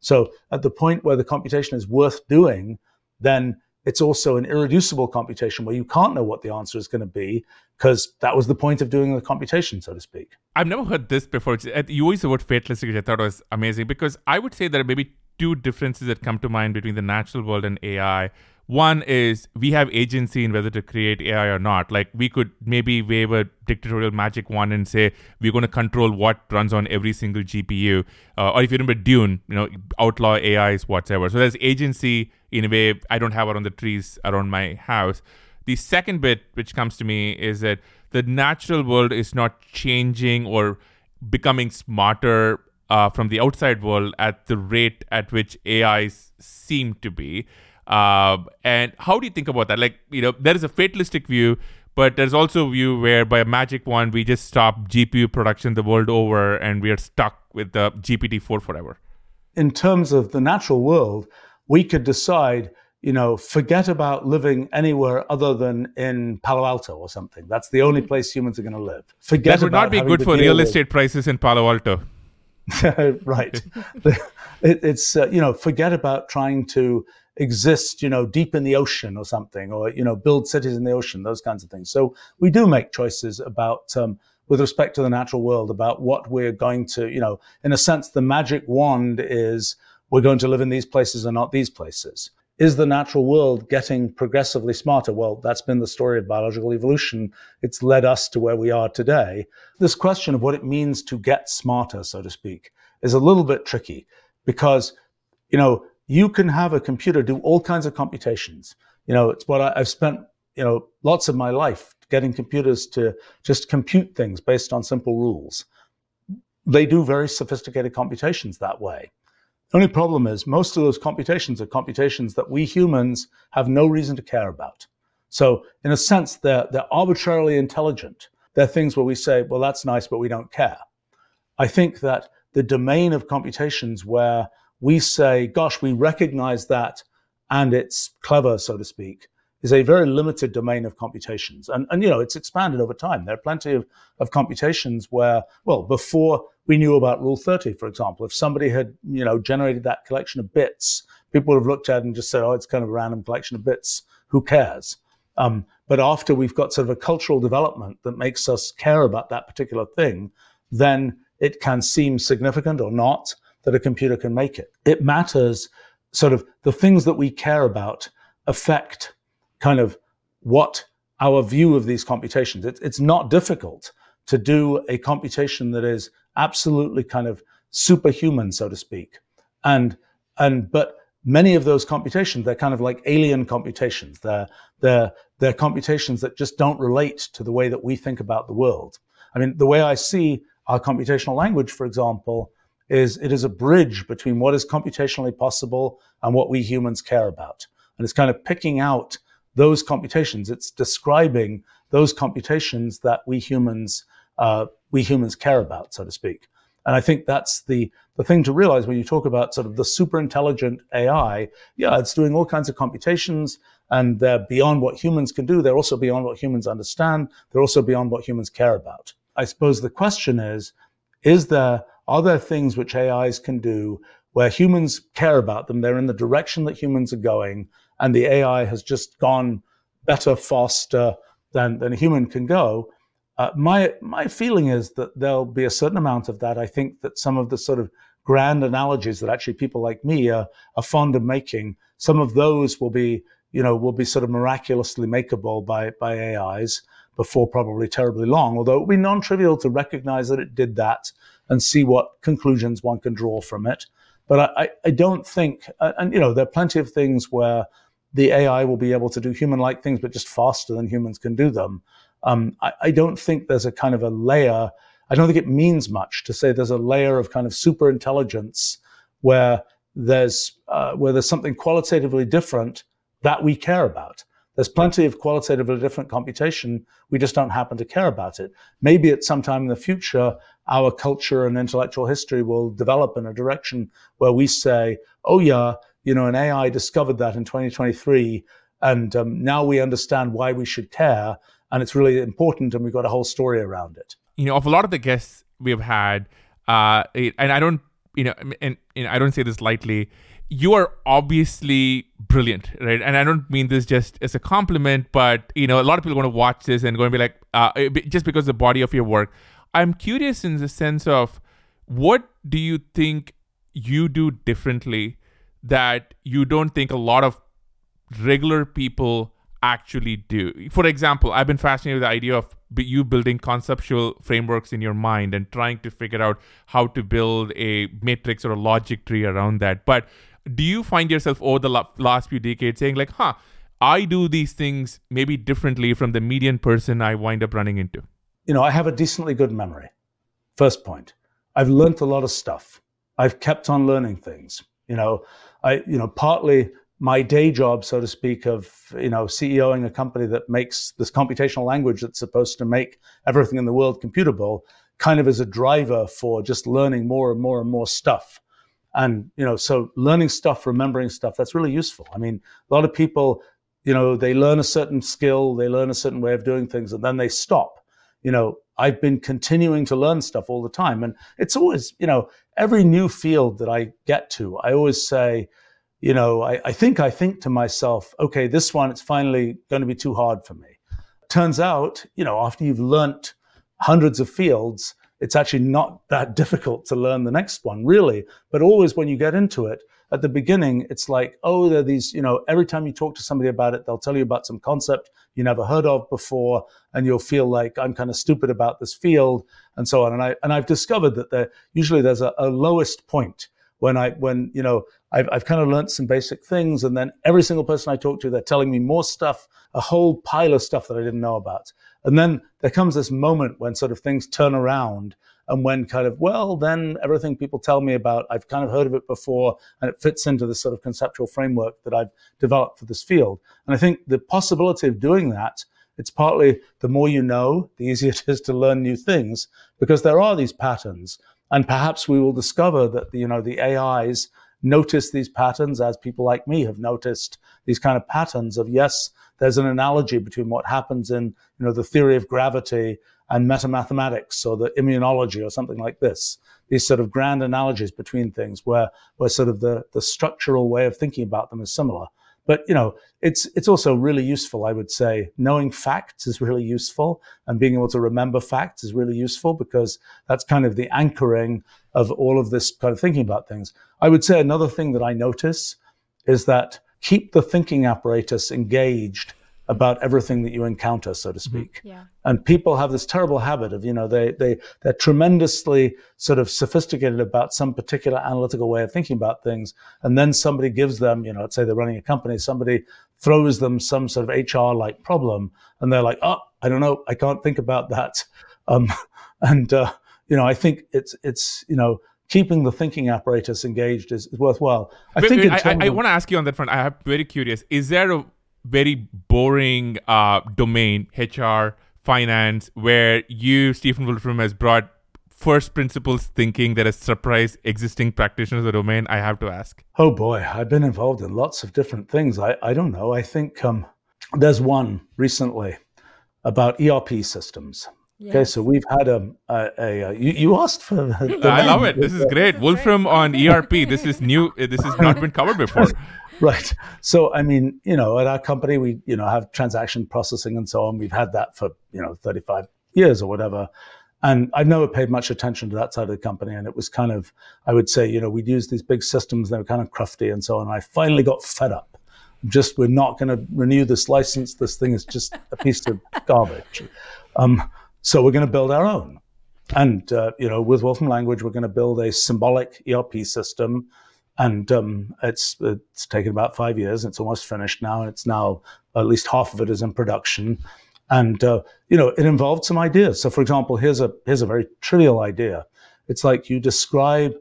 So at the point where the computation is worth doing, then it's also an irreducible computation where you can't know what the answer is going to be because that was the point of doing the computation, so to speak. I've never heard this before. Uh, you use the word fatalistic, which I thought was amazing because I would say there are maybe two differences that come to mind between the natural world and AI. One is we have agency in whether to create AI or not. Like we could maybe wave a dictatorial magic wand and say we're going to control what runs on every single GPU. Uh, or if you remember Dune, you know, outlaw AIs whatever. So there's agency in a way I don't have around the trees around my house. The second bit which comes to me is that the natural world is not changing or becoming smarter uh, from the outside world at the rate at which AIs seem to be. Uh, and how do you think about that? Like, you know, there is a fatalistic view, but there's also a view where by a magic wand, we just stop GPU production the world over and we are stuck with the GPT-4 forever. In terms of the natural world, we could decide, you know, forget about living anywhere other than in Palo Alto or something. That's the only place humans are going to live. Forget that would not be good for real estate prices in Palo Alto. right. it, it's uh, you know forget about trying to exist, you know, deep in the ocean or something, or you know, build cities in the ocean, those kinds of things. So we do make choices about, um, with respect to the natural world, about what we're going to, you know, in a sense, the magic wand is we're going to live in these places and not these places. Is the natural world getting progressively smarter? Well, that's been the story of biological evolution. It's led us to where we are today. This question of what it means to get smarter, so to speak, is a little bit tricky because, you know, you can have a computer do all kinds of computations. You know, it's what I, have spent, you know, lots of my life getting computers to just compute things based on simple rules. They do very sophisticated computations that way. The only problem is most of those computations are computations that we humans have no reason to care about. So in a sense, they're, they're arbitrarily intelligent. They're things where we say, well, that's nice, but we don't care. I think that the domain of computations where we say, gosh, we recognize that and it's clever, so to speak, is a very limited domain of computations. And, and you know, it's expanded over time. There are plenty of, of computations where, well, before we knew about Rule 30, for example, if somebody had, you know, generated that collection of bits, people would have looked at it and just said, oh, it's kind of a random collection of bits. Who cares? Um, but after we've got sort of a cultural development that makes us care about that particular thing, then it can seem significant or not that a computer can make it. It matters sort of the things that we care about affect kind of what our view of these computations. It, it's not difficult to do a computation that is absolutely kind of superhuman, so to speak. And, and, but many of those computations, they're kind of like alien computations. They're, they're, they're computations that just don't relate to the way that we think about the world. I mean, the way I see our computational language, for example, is it is a bridge between what is computationally possible and what we humans care about. And it's kind of picking out those computations. It's describing those computations that we humans uh, we humans care about, so to speak. And I think that's the the thing to realize when you talk about sort of the super intelligent AI. Yeah, it's doing all kinds of computations, and they're beyond what humans can do. They're also beyond what humans understand. They're also beyond what humans care about. I suppose the question is: Is there are there things which AIs can do where humans care about them? They're in the direction that humans are going, and the AI has just gone better, faster than, than a human can go. Uh, my my feeling is that there'll be a certain amount of that. I think that some of the sort of grand analogies that actually people like me are, are fond of making, some of those will be you know will be sort of miraculously makeable by by AIs. before probably terribly long, although it would be non trivial to recognize that it did that and see what conclusions one can draw from it. But I, I don't think, and you know, there are plenty of things where the AI will be able to do human like things, but just faster than humans can do them. Um, I, I, don't think there's a kind of a layer. I don't think it means much to say there's a layer of kind of super intelligence where there's uh, where there's something qualitatively different that we care about. There's plenty of qualitatively different computation. We just don't happen to care about it. Maybe at some time in the future, our culture and intellectual history will develop in a direction where we say, oh, yeah, you know, an AI discovered that in 2023. And um, now we understand why we should care. And it's really important. And we've got a whole story around it. You know, of a lot of the guests we've had, uh, and I don't, you know, and, and I don't say this lightly, you are obviously brilliant, right? And I don't mean this just as a compliment, but you know, a lot of people are going to watch this and going to be like, uh, just because the body of your work. I'm curious in the sense of what do you think you do differently that you don't think a lot of regular people actually do. For example, I've been fascinated with the idea of you building conceptual frameworks in your mind and trying to figure out how to build a matrix or a logic tree around that. But do you find yourself over the last few decades saying like, "Huh, I do these things maybe differently from the median person I wind up running into"? You know, I have a decently good memory. First point. I've learned a lot of stuff. I've kept on learning things. You know, I you know, partly my day job, so to speak, of you know CEOing a company that makes this computational language that's supposed to make everything in the world computable, kind of as a driver for just learning more and more and more stuff. And you know so learning stuff remembering stuff that's really useful. I mean a lot of people you know they learn a certain skill they learn a certain way of doing things and then they stop. You know i've been continuing to learn stuff all the time and it's always you know every new field that i get to i always say you know i, I think i think to myself okay this one it's finally going to be too hard for me turns out you know after you've learnt hundreds of fields it's actually not that difficult to learn the next one, really. But always when you get into it, at the beginning, it's like, oh, there are these, you know, every time you talk to somebody about it, they'll tell you about some concept you never heard of before, and you'll feel like I'm kind of stupid about this field and so on. And I and I've discovered that there usually there's a, a lowest point when I when you know I've I've kind of learned some basic things, and then every single person I talk to, they're telling me more stuff, a whole pile of stuff that I didn't know about. And then there comes this moment when sort of things turn around and when kind of, well, then everything people tell me about, I've kind of heard of it before and it fits into this sort of conceptual framework that I've developed for this field. And I think the possibility of doing that, it's partly the more you know, the easier it is to learn new things because there are these patterns. And perhaps we will discover that, you know, the AIs notice these patterns as people like me have noticed these kind of patterns of yes, there's an analogy between what happens in you know the theory of gravity and metamathematics or the immunology or something like this. These sort of grand analogies between things where where sort of the the structural way of thinking about them is similar. But you know, it's it's also really useful. I would say knowing facts is really useful, and being able to remember facts is really useful because that's kind of the anchoring of all of this kind of thinking about things. I would say another thing that I notice is that keep the thinking apparatus engaged about everything that you encounter, so to mm-hmm. speak. Yeah. And people have this terrible habit of, you know, they they they're tremendously sort of sophisticated about some particular analytical way of thinking about things, and then somebody gives them, you know, let's say they're running a company, somebody throws them some sort of HR like problem, and they're like, oh, I don't know, I can't think about that. Um, and uh, you know, I think it's it's you know keeping the thinking apparatus engaged is, is worthwhile. I think. I, I, I want to ask you on that front. I'm very curious. Is there a very boring uh, domain, HR, finance, where you, Stephen Wolfram, has brought first principles thinking that has surprised existing practitioners of the domain? I have to ask. Oh boy, I've been involved in lots of different things. I, I don't know. I think um, there's one recently about ERP systems. Yes. Okay, so we've had a, a, a, a you, you, asked for. I love it. This is great. Wolfram on ERP. This is new. This has not been covered before. Right. So I mean, you know, at our company, we you know have transaction processing and so on. We've had that for you know 35 years or whatever. And I've never paid much attention to that side of the company. And it was kind of, I would say, you know, we'd use these big systems, they were kind of crufty and so on. And I finally got fed up just we're not going to renew this license. This thing is just a piece of garbage. Um, so we're going to build our own. And uh, you know, with Wolfram Language, we're going to build a symbolic ERP system, and um, it's it's taken about five years. It's almost finished now, and it's now at least half of it is in production. And uh, you know, it involved some ideas. So, for example, here's a here's a very trivial idea. It's like you describe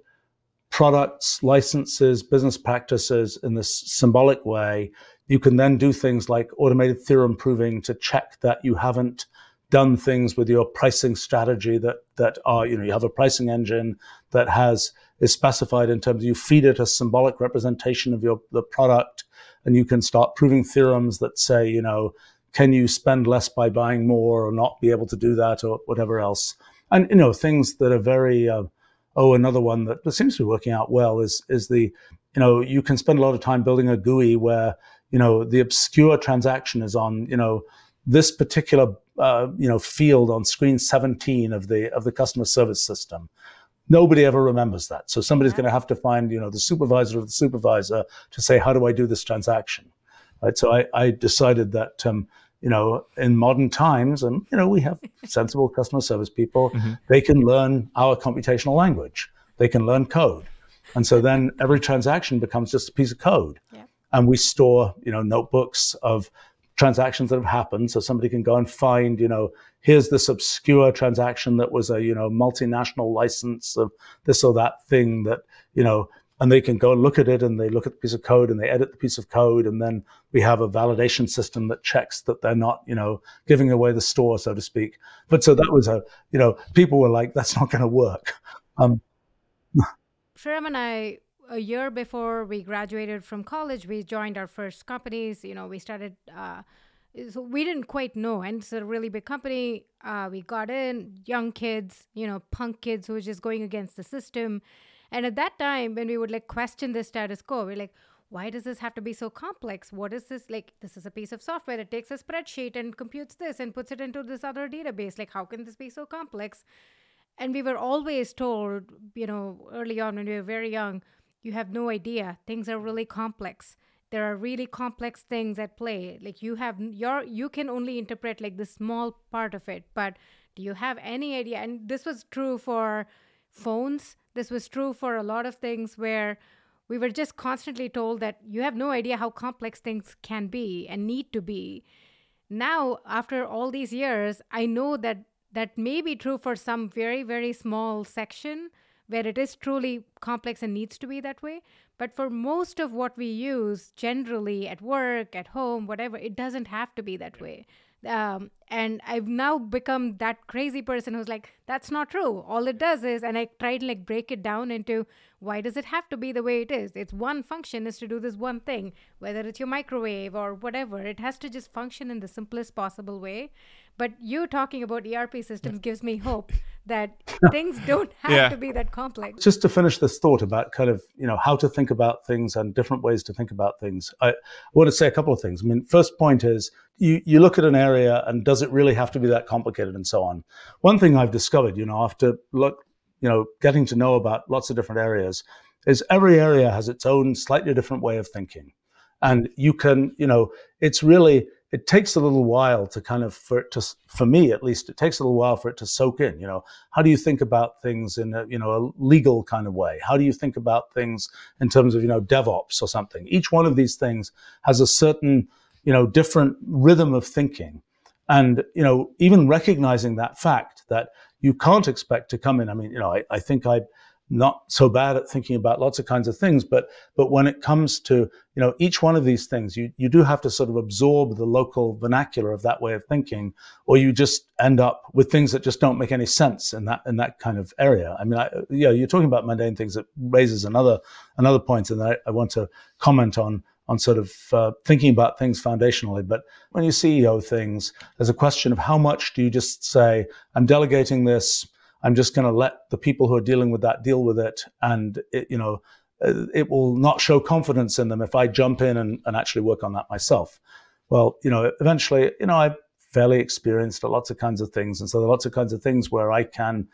products, licenses, business practices in this symbolic way. You can then do things like automated theorem proving to check that you haven't done things with your pricing strategy that that are you know you have a pricing engine that has is specified in terms of you feed it a symbolic representation of your the product and you can start proving theorems that say you know can you spend less by buying more or not be able to do that or whatever else. And you know things that are very uh, oh another one that seems to be working out well is is the you know you can spend a lot of time building a GUI where you know the obscure transaction is on you know this particular uh, you know field on screen 17 of the of the customer service system nobody ever remembers that so somebody's yeah. going to have to find you know the supervisor of the supervisor to say how do i do this transaction right so i, I decided that um, you know in modern times and you know we have sensible customer service people mm-hmm. they can learn our computational language they can learn code and so then every transaction becomes just a piece of code yeah. and we store you know notebooks of transactions that have happened. So somebody can go and find, you know, here's this obscure transaction that was a, you know, multinational license of this or that thing that, you know, and they can go and look at it and they look at the piece of code and they edit the piece of code. And then we have a validation system that checks that they're not, you know, giving away the store, so to speak. But so that was a, you know, people were like, that's not going to work. Um, and I a year before we graduated from college, we joined our first companies. You know, we started. Uh, so we didn't quite know, and it's a really big company. Uh, we got in young kids, you know, punk kids who were just going against the system. And at that time, when we would like question the status quo, we're like, why does this have to be so complex? What is this like? This is a piece of software. It takes a spreadsheet and computes this and puts it into this other database. Like, how can this be so complex? And we were always told, you know, early on when we were very young, you have no idea. Things are really complex. There are really complex things at play. Like you have your you can only interpret like the small part of it, but do you have any idea? And this was true for phones. This was true for a lot of things where we were just constantly told that you have no idea how complex things can be and need to be. Now, after all these years, I know that that may be true for some very, very small section, where it is truly complex and needs to be that way. But for most of what we use generally at work, at home, whatever, it doesn't have to be that way. Um, and I've now become that crazy person who's like, that's not true. All it does is, and I try to like break it down into why does it have to be the way it is? It's one function is to do this one thing, whether it's your microwave or whatever. It has to just function in the simplest possible way. But you talking about ERP systems gives me hope that things don't have yeah. to be that complex. Just to finish this thought about kind of, you know, how to think about things and different ways to think about things, I want to say a couple of things. I mean, first point is you, you look at an area and does it really have to be that complicated and so on. One thing I've discovered, you know, after look, you know, getting to know about lots of different areas is every area has its own slightly different way of thinking. And you can, you know, it's really, it takes a little while to kind of for to for me at least it takes a little while for it to soak in you know? How do you think about things in a you know a legal kind of way? How do you think about things in terms of you know devops or something? Each one of these things has a certain you know different rhythm of thinking. And you know even recognizing that fact that you can't expect to come in i mean you know i, I think i not so bad at thinking about lots of kinds of things, but but when it comes to you know each one of these things, you you do have to sort of absorb the local vernacular of that way of thinking, or you just end up with things that just don't make any sense in that in that kind of area. I mean, I, yeah, you're talking about mundane things that raises another another point, and I, I want to comment on on sort of uh, thinking about things foundationally. But when you CEO things, there's a question of how much do you just say, I'm delegating this I'm just going to let the people who are dealing with that deal with it, and it, you know, it will not show confidence in them if I jump in and, and actually work on that myself. Well, you know, eventually, you know, I'm fairly experienced lots of kinds of things, and so there are lots of kinds of things where I can,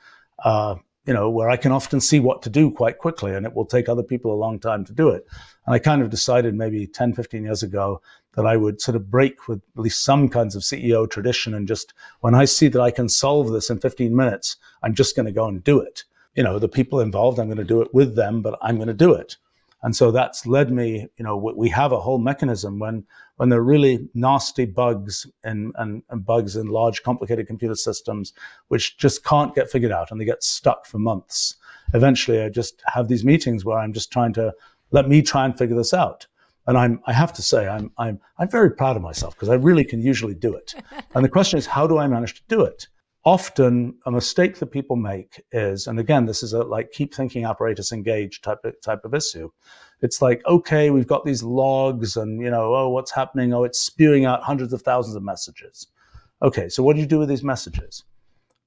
uh, you know, where I can often see what to do quite quickly and it will take other people a long time to do it. And I kind of decided maybe 10, 15 years ago that I would sort of break with at least some kinds of CEO tradition and just when I see that I can solve this in 15 minutes, I'm just going to go and do it. You know, the people involved, I'm going to do it with them, but I'm going to do it. And so that's led me, you know, we have a whole mechanism when when there are really nasty bugs and, and, and bugs in large, complicated computer systems, which just can't get figured out and they get stuck for months. Eventually, I just have these meetings where I'm just trying to let me try and figure this out. And I'm, I have to say, I'm, I'm, I'm very proud of myself because I really can usually do it. and the question is, how do I manage to do it? Often, a mistake that people make is, and again, this is a like keep thinking apparatus engaged type of, type of issue. It's like, okay, we've got these logs and, you know, oh, what's happening? Oh, it's spewing out hundreds of thousands of messages. Okay, so what do you do with these messages?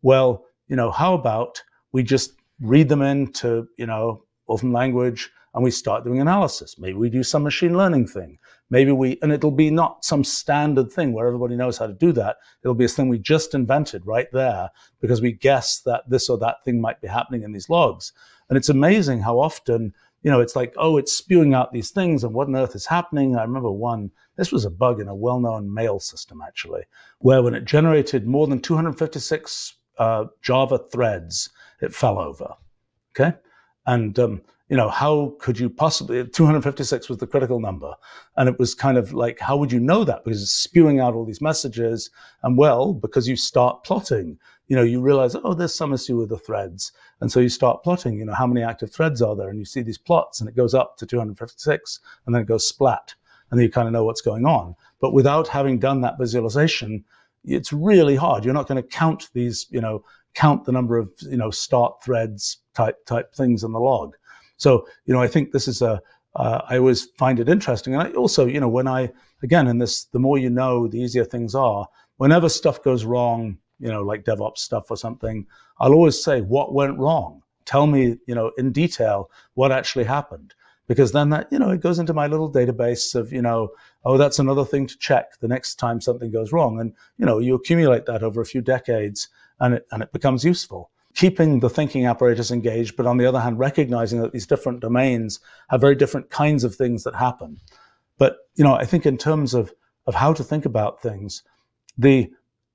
Well, you know, how about we just read them into, you know, Wolfram language and we start doing analysis. Maybe we do some machine learning thing. Maybe we, and it'll be not some standard thing where everybody knows how to do that. It'll be a thing we just invented right there because we guess that this or that thing might be happening in these logs. And it's amazing how often, you know, it's like, oh, it's spewing out these things and what on earth is happening? I remember one, this was a bug in a well known mail system actually, where when it generated more than 256 uh, Java threads, it fell over. Okay. And um, you know, how could you possibly, 256 was the critical number. And it was kind of like, how would you know that? Because it's spewing out all these messages. And well, because you start plotting, you know, you realize, oh, there's some issue with the threads. And so you start plotting, you know, how many active threads are there? And you see these plots and it goes up to 256 and then it goes splat. And then you kind of know what's going on. But without having done that visualization, it's really hard. You're not going to count these, you know, count the number of, you know, start threads type, type things in the log. So, you know, I think this is a. Uh, I always find it interesting. And I also, you know, when I, again, in this, the more you know, the easier things are. Whenever stuff goes wrong, you know, like DevOps stuff or something, I'll always say, what went wrong? Tell me, you know, in detail what actually happened. Because then that, you know, it goes into my little database of, you know, oh, that's another thing to check the next time something goes wrong. And, you know, you accumulate that over a few decades and it, and it becomes useful keeping the thinking apparatus engaged, but on the other hand, recognizing that these different domains have very different kinds of things that happen. But, you know, I think in terms of, of how to think about things, the, you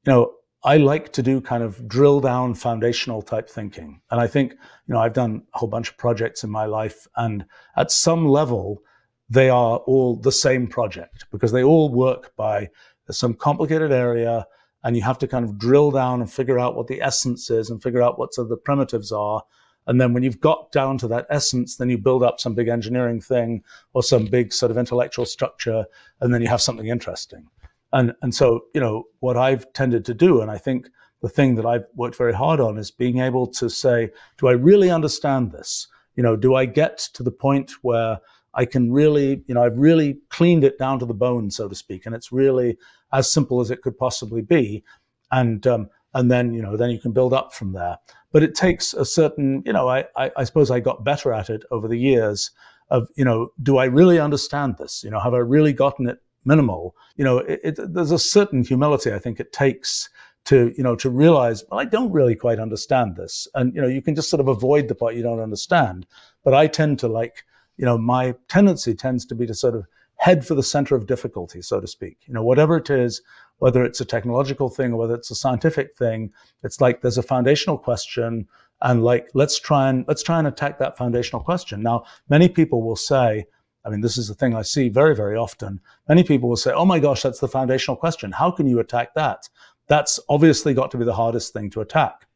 know, I like to do kind of drill down foundational type thinking. And I think, you know, I've done a whole bunch of projects in my life, and at some level, they are all the same project because they all work by some complicated area and you have to kind of drill down and figure out what the essence is and figure out what sort of the primitives are. And then when you've got down to that essence, then you build up some big engineering thing or some big sort of intellectual structure, and then you have something interesting. And and so, you know, what I've tended to do, and I think the thing that I've worked very hard on is being able to say, do I really understand this? You know, do I get to the point where I can really, you know, I've really cleaned it down to the bone, so to speak, and it's really as simple as it could possibly be, and um, and then you know then you can build up from there. But it takes a certain, you know, I, I, I suppose I got better at it over the years. Of you know, do I really understand this? You know, have I really gotten it minimal? You know, it, it, there's a certain humility I think it takes to you know to realize well i don't really quite understand this and you know you can just sort of avoid the part you don't understand but i tend to like you know, my tendency tends to be to sort of head for the center of difficulty, so to speak. You know, whatever it is, whether it's a technological thing or whether it's a scientific thing, it's like there's a foundational question and like let's try and let's try and attack that foundational question. Now, many people will say, I mean, this is the thing I see very, very often. Many people will say, oh my gosh, that's the foundational question. How can you attack that? That's obviously got to be the hardest thing to attack.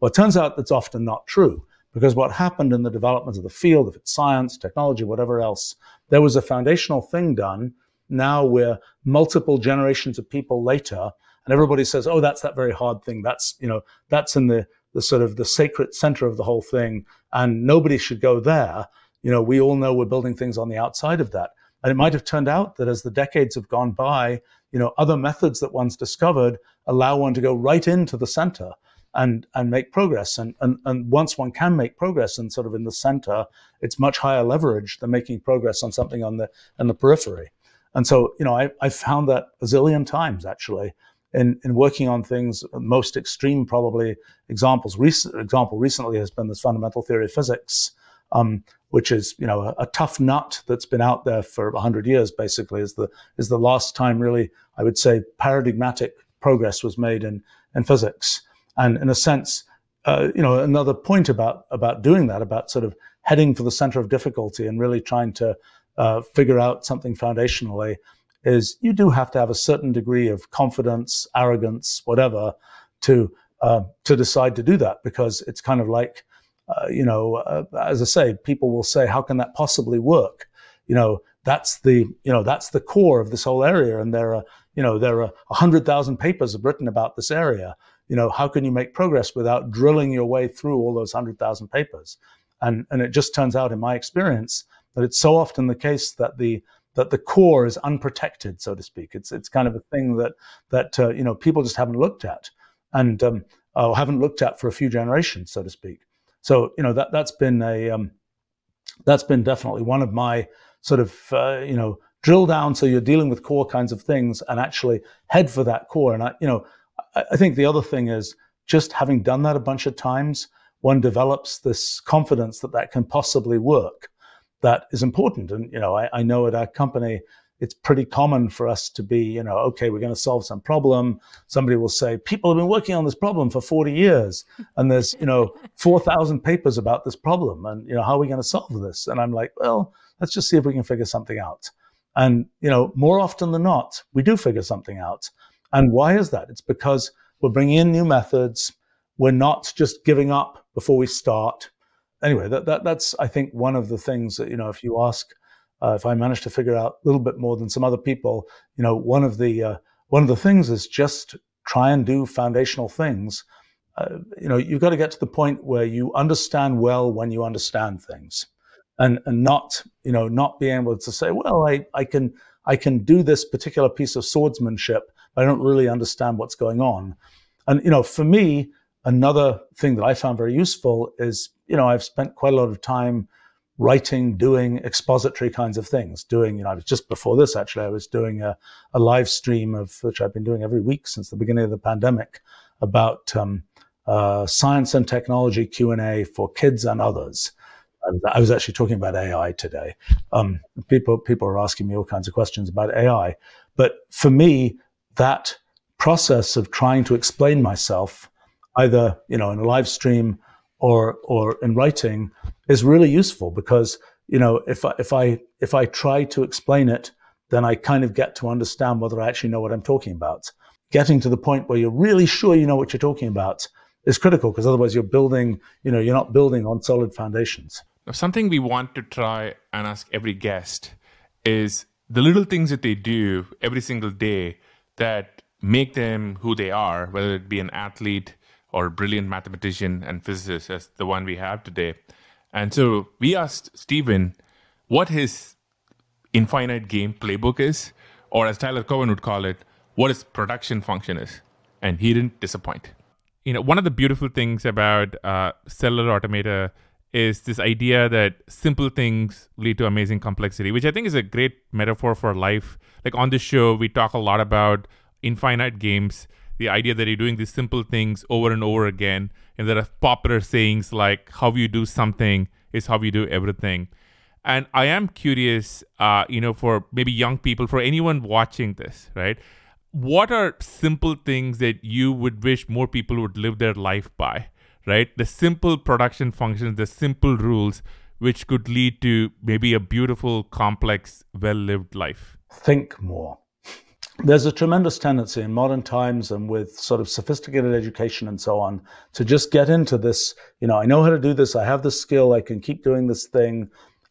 Well, it turns out that's often not true. Because what happened in the development of the field, if it's science, technology, whatever else, there was a foundational thing done. Now we're multiple generations of people later, and everybody says, "Oh, that's that very hard thing. That's you know, that's in the the sort of the sacred center of the whole thing, and nobody should go there." You know, we all know we're building things on the outside of that. And it might have turned out that as the decades have gone by, you know, other methods that one's discovered allow one to go right into the center and and make progress. And, and and once one can make progress and sort of in the center, it's much higher leverage than making progress on something on the on the periphery. And so, you know, I, I found that a zillion times actually in, in working on things, most extreme probably examples. Recent example recently has been this fundamental theory of physics, um, which is you know a, a, tough nut that's been out there for hundred years. Basically, is the is the last time really I would say paradigmatic progress was made in in physics, and in a sense, uh, you know, another point about about doing that, about sort of heading for the center of difficulty and really trying to uh, figure out something foundationally is you do have to have a certain degree of confidence, arrogance, whatever, to uh, to decide to do that because it's kind of like, uh, you know, uh, as I say, people will say, how can that possibly work? You know, that's the you know that's the core of this whole area, and there are you know there are hundred thousand papers written about this area. You know, how can you make progress without drilling your way through all those hundred thousand papers? And and it just turns out, in my experience, that it's so often the case that the that the core is unprotected, so to speak. It's it's kind of a thing that that uh, you know people just haven't looked at and um, uh, haven't looked at for a few generations, so to speak. So you know that that's been a um, that's been definitely one of my sort of uh, you know drill down so you're dealing with core kinds of things and actually head for that core. And I you know I, think the other thing is just having done that a bunch of times, one develops this confidence that that can possibly work that is important. And, you know, I, I know at our company, it's pretty common for us to be, you know, okay, we're going to solve some problem. Somebody will say, people have been working on this problem for 40 years and there's, you know, 4,000 papers about this problem. And, you know, how are we going to solve this? And I'm like, well, let's just see if we can figure something out. And, you know, more often than not, we do figure something out. And why is that? It's because we're bringing in new methods. We're not just giving up before we start anyway, that, that that's I think one of the things that you know if you ask uh, if I manage to figure out a little bit more than some other people, you know, one of the uh, one of the things is just try and do foundational things. Uh, you know, you've got to get to the point where you understand well when you understand things, and and not you know not being able to say, well, I I can I can do this particular piece of swordsmanship, I don't really understand what's going on. And you know, for me, another thing that I found very useful is, you know, I've spent quite a lot of time writing, doing expository kinds of things. Doing, you know, I was just before this actually, I was doing a, a live stream of which I've been doing every week since the beginning of the pandemic about um, uh, science and technology Q and A for kids and others. I was actually talking about AI today. Um, people people are asking me all kinds of questions about AI, but for me, that process of trying to explain myself either you know in a live stream or or in writing is really useful because you know if I, if I if I try to explain it, then I kind of get to understand whether I actually know what I'm talking about. Getting to the point where you're really sure you know what you're talking about is critical because otherwise you're building you know you're not building on solid foundations. Something we want to try and ask every guest is the little things that they do every single day that make them who they are, whether it be an athlete, or brilliant mathematician and physicist as the one we have today. And so we asked Stephen what his infinite game playbook is, or as Tyler Cowen would call it, what his production function is. And he didn't disappoint. You know, one of the beautiful things about uh, cellular automata is this idea that simple things lead to amazing complexity, which I think is a great metaphor for life. Like on this show, we talk a lot about infinite games the idea that you're doing these simple things over and over again. And there are popular sayings like, how you do something is how you do everything. And I am curious, uh, you know, for maybe young people, for anyone watching this, right? What are simple things that you would wish more people would live their life by, right? The simple production functions, the simple rules, which could lead to maybe a beautiful, complex, well lived life. Think more there's a tremendous tendency in modern times and with sort of sophisticated education and so on to just get into this, you know, I know how to do this, I have this skill, I can keep doing this thing.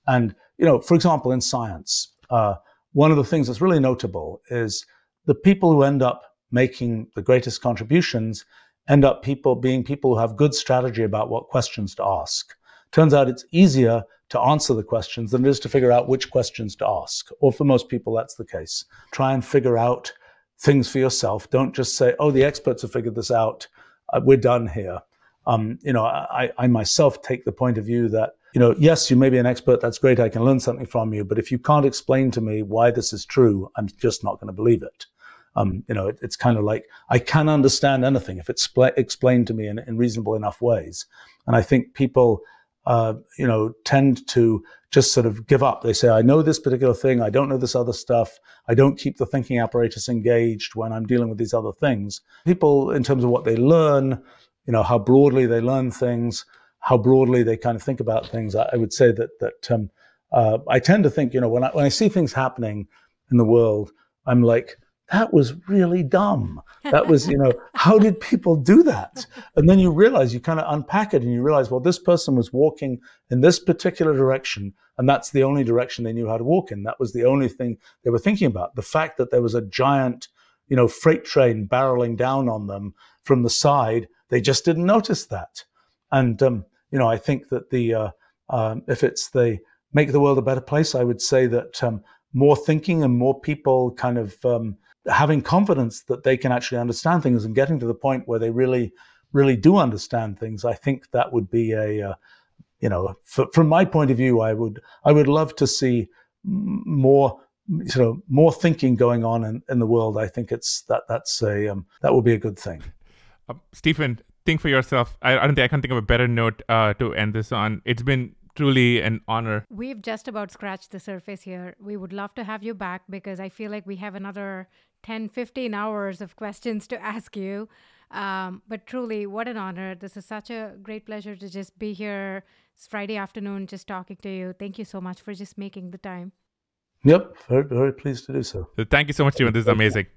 And, you know, for example, in science, uh, one of the things that's really notable is the people who end up making the greatest contributions end up people being people who have good strategy about what questions to ask. Turns out it's easier to answer the questions than it is to figure out which questions to ask. Or for most people, that's the case. Try and figure out things for yourself. Don't just say, oh, the experts have figured this out. Uh, we're done here. Um, you know, I, I myself take the point of view that, you know, yes, you may be an expert. That's great. I can learn something from you. But if you can't explain to me why this is true, I'm just not going to believe it. Um, you know, it, it's kind of like I can understand anything if it's spl- explained to me in, in, reasonable enough ways. And I think people, uh, you know, tend to just sort of give up. They say, I know this particular thing. I don't know this other stuff. I don't keep the thinking apparatus engaged when I'm dealing with these other things. People, in terms of what they learn, you know, how broadly they learn things, how broadly they kind of think about things. I, I would say that that um, uh, I tend to think, you know, when I when I see things happening in the world, I'm like, that was really dumb. That was, you know, how did people do that? And then you realize you kind of unpack it and you realize, well, this person was walking in this particular direction, and that's the only direction they knew how to walk in. That was the only thing they were thinking about. The fact that there was a giant, you know, freight train barreling down on them from the side, they just didn't notice that. And um, you know, I think that the uh, um, if it's the make the world a better place, I would say that um, more thinking and more people kind of um, having confidence that they can actually understand things and getting to the point where they really, really do understand things. I think that would be a, uh, you know, f- from my point of view, I would I would love to see more you know more thinking going on in, in the world i think it's that that's a um, that would be a good thing uh, stephen think for yourself. I, I don't think I can think of a better note uh, to end this on. It's been truly an honor. We've just about scratched the surface here. We would love to have you back because I feel like we have another 10, 15 hours of questions to ask you. Um, but truly, what an honor. This is such a great pleasure to just be here. It's Friday afternoon, just talking to you. Thank you so much for just making the time. Yep, very, very pleased to do so. so thank you so much, Stephen. This is amazing.